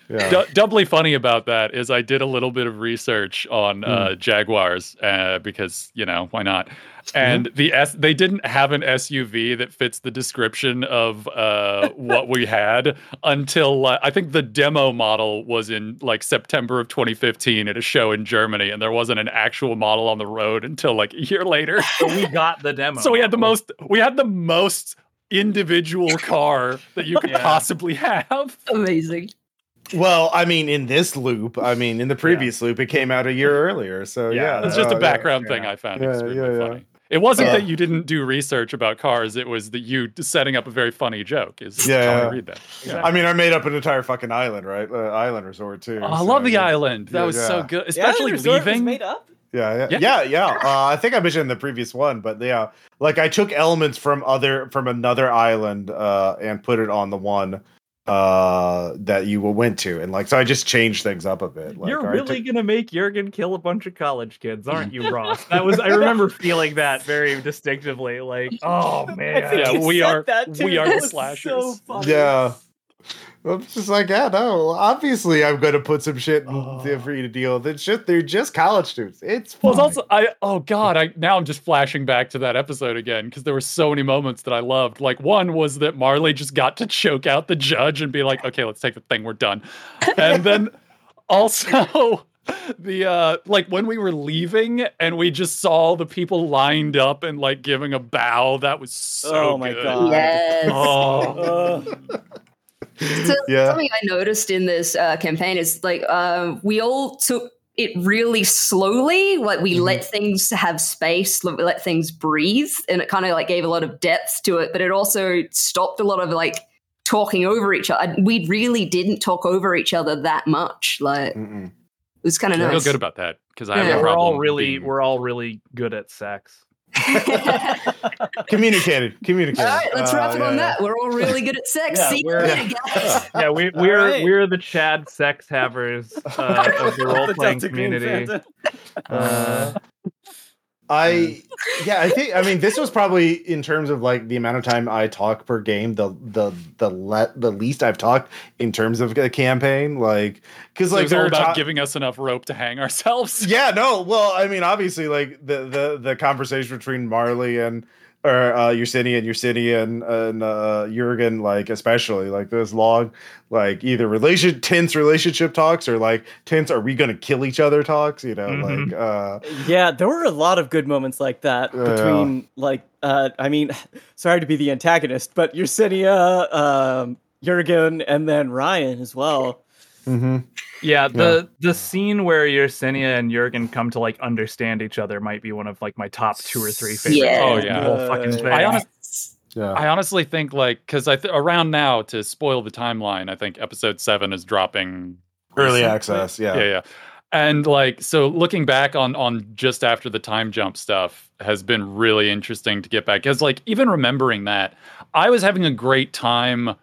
Yeah. Du- doubly funny about that is I did a little bit of research on Hmm. uh, Jaguars uh, because you know why not, Mm-hmm. and the S they didn't have an SUV that fits the description of uh, what we had until uh, I think the demo model was in like September of 2015 at a show in Germany, and there wasn't an actual model on the road until like a year later. So we got the demo. [LAUGHS] so we had the most we had the most individual car that you could Yeah. possibly have. Amazing. Well, I mean, in this loop, I mean, in the previous loop, it came out a year earlier. So Yeah, yeah, It's just uh, a background yeah. thing I found Yeah, extremely yeah, yeah. funny. It wasn't Uh, that you didn't do research about cars; it was that you setting up a very funny joke. Is Yeah, how I yeah. read that. Yeah. I mean, I made up an entire fucking island, right? Uh, island resort too. Oh, I so, love the yeah. island. That Yeah, was so yeah. good, The especially island resort was leaving. made up. Yeah, yeah, Yeah. yeah, yeah. Uh, I think I mentioned in the previous one, but yeah, like I took elements from other from another island uh, and put it on the one uh, that you went to, and like so I just changed things up a bit. Like, You're all right, really took- gonna make Jørgen kill a bunch of college kids, aren't you, [LAUGHS] Ross? That was I remember feeling that very distinctively Like, oh man, Yeah, we are- that too. we are the slashers. So yeah. I'm just like, yeah, no. Obviously, I'm going to put some shit in Oh. there for you to deal with. It's just they're just college students. It's Well, it's also I oh god, I now I'm just flashing back to that episode again because there were so many moments that I loved. Like one was that Marley just got to choke out the judge and be like, "Okay, let's take the thing, we're done." And then [LAUGHS] also [LAUGHS] the uh like when we were leaving and we just saw the people lined up and like giving a bow, that was so Oh my good. God. Yes. Oh. [LAUGHS] So [LAUGHS] Yeah. something I noticed in this uh, campaign is like uh, we all took it really slowly. Like we Mhm. let things have space, let let things breathe, and it kind of like gave a lot of depth to it. But it also stopped a lot of like talking over each other. We really didn't talk over each other that much. Like it Mm-mm. was kind of nice. I feel good about that because I Yeah, have a problem. we're all really being- we're all really good at sex. [LAUGHS] communicated, communicated. All right, let's Uh, wrap it yeah, on yeah. that. We're all really good at sex. Yeah, See we're- later. [LAUGHS] Yeah, we, we're right. we're the Chad sex havers uh, of the [LAUGHS] role playing community. Uh, I mm. yeah, I think I mean this was probably in terms of like the amount of time I talk per game, the the the le- the least I've talked in terms of a campaign, like because like it's all there are about giving us enough rope to hang [LAUGHS] ourselves. yeah, no, well, I mean, obviously, like the the the conversation between Marley and or uh Yersinia and Yersinia and, and uh Jørgen, like especially like those long, like either relation tense relationship talks or like tense are we gonna kill each other talks, you know, Mhm. like uh Yeah, there were a lot of good moments like that Yeah. between like uh I mean, [LAUGHS] sorry to be the antagonist, but Yersinia, um, Jørgen, and then Ryan as well. Mhm. yeah, the the scene where Yersinia and Jørgen come to like understand each other might be one of like my top two or three favorite. Yeah. Oh, yeah. whole fucking thing. I honest- yeah. I honestly think like because I th- around now to spoil the timeline, I think episode seven is dropping Early recently. access, yeah. yeah, yeah. And like so, looking back on on just after the time jump stuff has been really interesting to get back because like even remembering that I was having a great time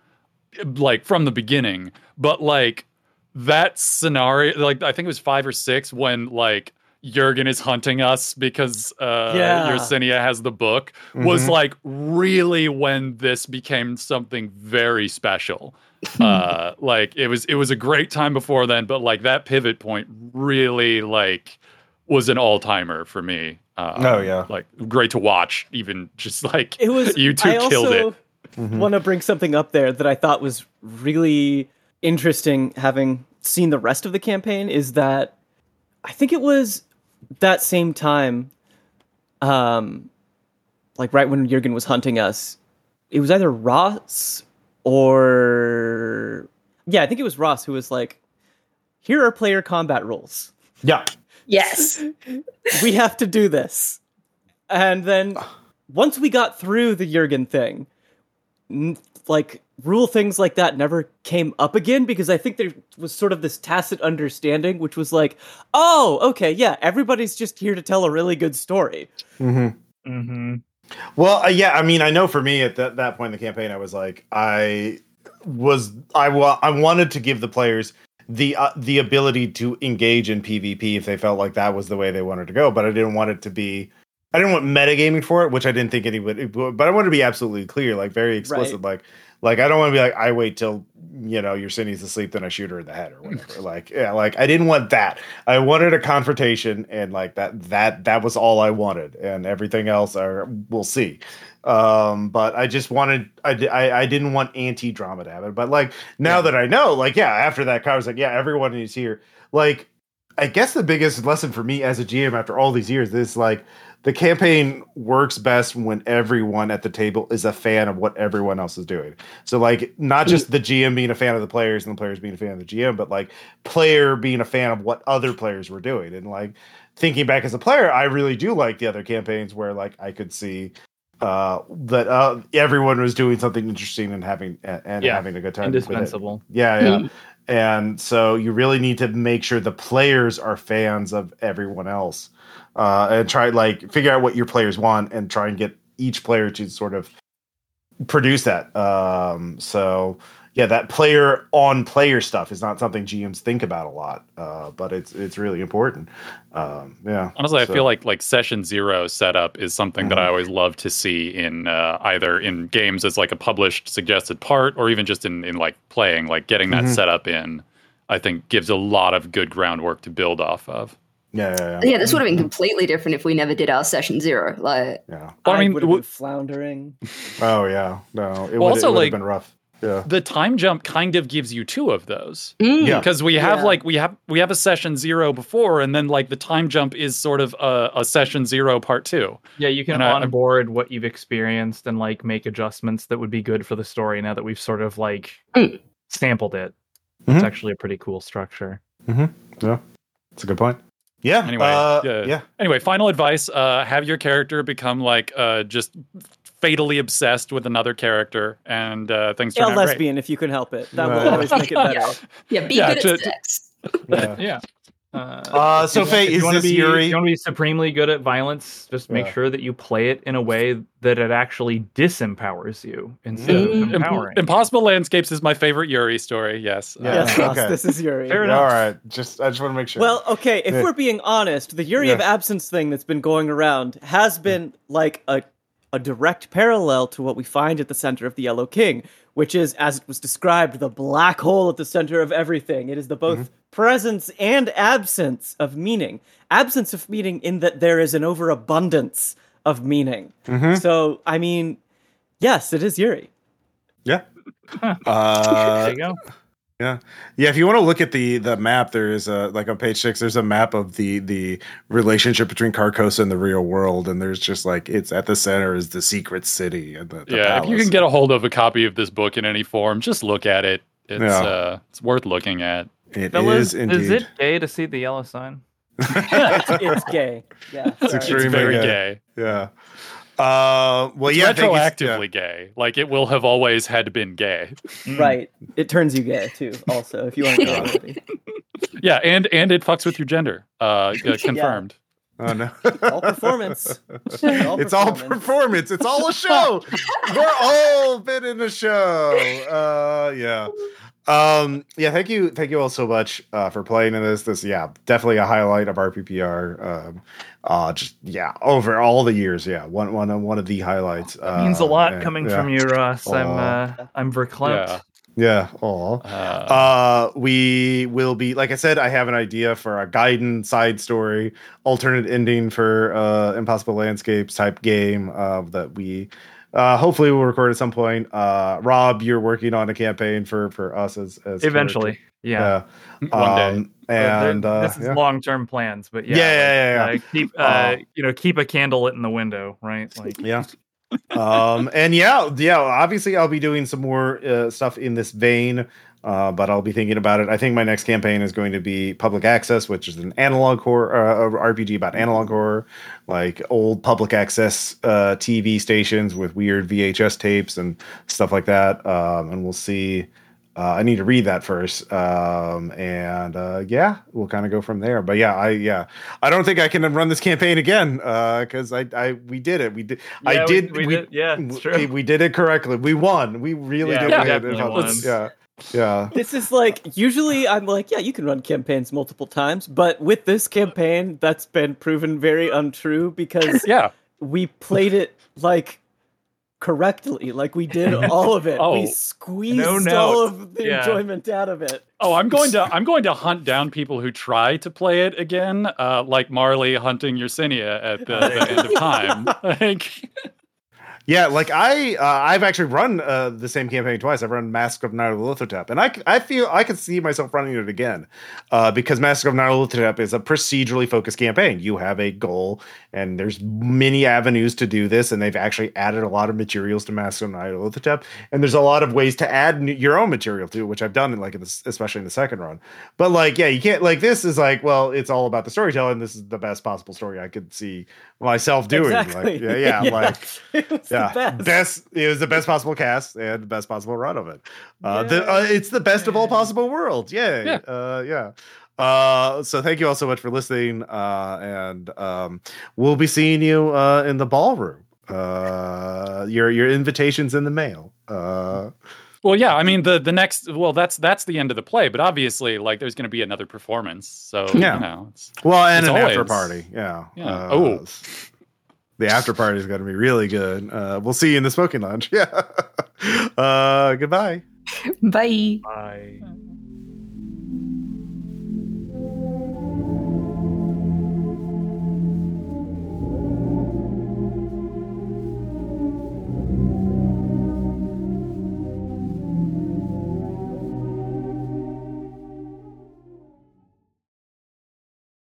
like from the beginning, but like that scenario, like I think it was five or six when like. Jørgen is hunting us because uh Yeah. Yersinia has the book was Mhm. like really when this became something very special. [LAUGHS] uh like it was it was a great time before then, but like that pivot point really like was an all-timer for me. Uh, Oh, yeah. Like great to watch even just like It was [LAUGHS] you two I killed also it. Mhm. want to bring something up there that I thought was really interesting having seen the rest of the campaign is that I think it was that same time um like right when Jørgen was hunting us it was either Ross or yeah I think it was Ross who was like here are player combat rules Yeah. Yes. [LAUGHS] we have to do this. And then once we got through the Jørgen thing, n- like rule things like that never came up again because I think there was sort of this tacit understanding, which was like, oh, okay, yeah, everybody's just here to tell a really good story. Mm-hmm. hmm Well, uh, yeah, I mean, I know for me at that, that point in the campaign, I was like, I was, I, wa- I wanted to give the players the uh, the ability to engage in PvP if they felt like that was the way they wanted to go, but I didn't want it to be. I didn't want metagaming for it, which I didn't think anybody. But I wanted to be absolutely clear, like very explicit, like like I don't want to be like I wait till you know Yersinia's asleep, then I shoot her in the head or whatever. [LAUGHS] like yeah, like I didn't want that. I wanted a confrontation, and like that that that was all I wanted, and everything else are we'll see. Um, but I just wanted I I, I didn't want anti drama to happen. But like now Yeah. that I know, like yeah, after that car, I was like yeah, everyone is here. Like I guess the biggest lesson for me as a GM after all these years is like the campaign works best when everyone at the table is a fan of what everyone else is doing. So like not just the GM being a fan of the players and the players being a fan of the GM, but like player being a fan of what other players were doing. And like thinking back as a player, I really do like the other campaigns where like I could see uh, that uh, everyone was doing something interesting and having and, Yeah. having a good time. Indispensable. Yeah, yeah. And so you really need to make sure the players are fans of everyone else, uh, and try like figure out what your players want and try and get each player to sort of produce that. Um, so yeah, that player on player stuff is not something GMs think about a lot, uh, but it's it's really important. Um, yeah. Honestly, I feel like like session zero setup is something that I always love to see in uh, either in games as like a published suggested part, or even just in in like playing, like getting that Mhm. setup in. I think gives a lot of good groundwork to build off of. Yeah, yeah, yeah. Yeah, this would have been completely different if we never did our session zero. Like, yeah. Well, I mean, would have w- been floundering. [LAUGHS] Oh yeah, no, it would also, also like- have been rough. Yeah, The time jump kind of gives you two of those. mm, Yeah. because we have Yeah. like we have we have a session zero before and then like the time jump is sort of a, a session zero part two Yeah, you can And I- I'm- onboard what you've experienced and like make adjustments that would be good for the story now that we've sort of like Mm. sampled it. Mhm. It's actually a pretty cool structure. Mhm. Yeah. It's a good point. Yeah. Anyway, uh, yeah. yeah. anyway final advice uh have your character become like uh just fatally obsessed with another character and uh things Yeah, turn out great. lesbian if you can help it. That Right. will always make it [LAUGHS] better. yeah, be Yeah, good to- at sex. yeah. [LAUGHS] Yeah. Uh, Uh, so you Fae, you is wanna this be, Yuri? If you want to be supremely good at violence, just make Yeah. sure that you play it in a way that it actually disempowers you instead Mm. of empowering. impossible landscapes is my favorite yuri story yes Yeah. Uh, [LAUGHS] Yes, Ross, okay. this is Yuri. Fair enough. all right. Just I just want to make sure. Well, okay, if Yeah. we're being honest, the Yuri of Absence thing that's been going around has been like a a direct parallel to what we find at the center of the Yellow King, which is, as it was described, the black hole at the center of everything. It is the both Mm-hmm. Presence and absence of meaning. Absence of meaning in that there is an overabundance of meaning. Mhm. So, I mean, yes, it is Yuri. yeah. [LAUGHS] there Uh, you go. yeah, yeah. If you want to look at the the map, there is a like on page six. There's a map of the the relationship between Carcosa and the real world, and there's just like it's at the center is the secret city and the, the yeah if you can get a hold of a copy of this book in any form just look at it it's Yeah. uh it's worth looking at It Fellas, is indeed. is it gay to see the yellow sign? [LAUGHS] it's, it's gay. Yeah. [LAUGHS] It's sorry. extreme. it's very gay. gay yeah. Uh, well, It's yeah. thank you- retroactively gay. Like it will have always had been gay. [LAUGHS] Right. It turns you gay too, also, if you want to go already. Yeah, and and it fucks with your gender. Uh, uh, confirmed. Oh no. All performance. it's all performance. It's all a show. We're all been in a show. Uh, yeah. Um, yeah. Thank you. Thank you all so much uh, for playing in this. This, yeah, definitely a highlight of RPPR. Um, uh, just yeah, over all the years. Yeah, one one of- one of the highlights. It means a lot uh, coming yeah. from you, Ross. I'm uh, I'm verklempt. Yeah. Yeah. Aw. Uh, Uh, we will be like I said. I have an idea for a Gaiden side story, alternate ending for uh, Impossible Landscapes type game uh, that we uh, hopefully will record at some point. Uh, Rob, you're working on a campaign for for us as, as Eventually, character- yeah. One day. um, Uh, there- and uh, this is yeah. long term plans, but yeah, Yeah, yeah, yeah, uh, keep uh, Uh, you know keep a candle lit in the window, right? Like [LAUGHS] yeah um and yeah yeah obviously i'll be doing some more uh, stuff in this vein uh, but I'll be thinking about it. I think my next campaign is going to be Public Access, which is an analog horror uh, RPG about analog horror, like old public access uh, TV stations with weird VHS tapes and stuff like that. Um, and we'll see. Uh, I need to read that first, um, and uh, yeah, we'll kind of go from there. But yeah, I yeah, I don't think I can run this campaign again because I I we did it. We did. I Yeah, we- did. we did- yeah, we, true. we did it correctly. We won. We really Yeah, did. we win. It won. Yeah, yeah. This is like usually I'm like, yeah, you can run campaigns multiple times, but with this campaign, that's been proven very untrue because yeah. we played it like correctly. Like we did [LAUGHS] all of it. Oh. we squeezed No all of the Yeah. enjoyment out of it. Oh, I'm going to I'm going to hunt down people who try to play it again, uh, like Marley hunting Yersinia at the, the end of time. [LAUGHS] Like, Yeah, like I, uh, I've actually run uh, the same campaign twice. I've run Mask of Nyarlathotep, and I, I feel I could see myself running it again, uh, because Mask of Nyarlathotep is a procedurally focused campaign. You have a goal, and there's many avenues to do this, and they've actually added a lot of materials to Mask of Nyarlathotep, and there's a lot of ways to add your own material to it, which I've done in like in the, especially in the second run. But like, yeah, you can't like this is like, well, it's all about the storytelling. This is the best possible story I could see myself doing. Exactly. Like, yeah, yeah, [LAUGHS] like [LAUGHS] it yeah, the best. It was the best possible cast and the best possible run of it. Uh, the, uh, it's the best of all possible worlds. Yay! Yeah. Uh, yeah. Uh, so thank you all so much for listening. Uh, and um, we'll be seeing you uh, in the ballroom. Uh, your your invitations in the mail. Uh, Well, yeah, I mean the the next well that's that's the end of the play, but obviously like there's going to be another performance. So, Yeah. you know, it's, well, and As an after party. Yeah. Yeah. Uh, Oh. The after party is going to be really good. Uh, we'll see you in the smoking lounge. Yeah. [LAUGHS] Uh, goodbye. Bye. Bye.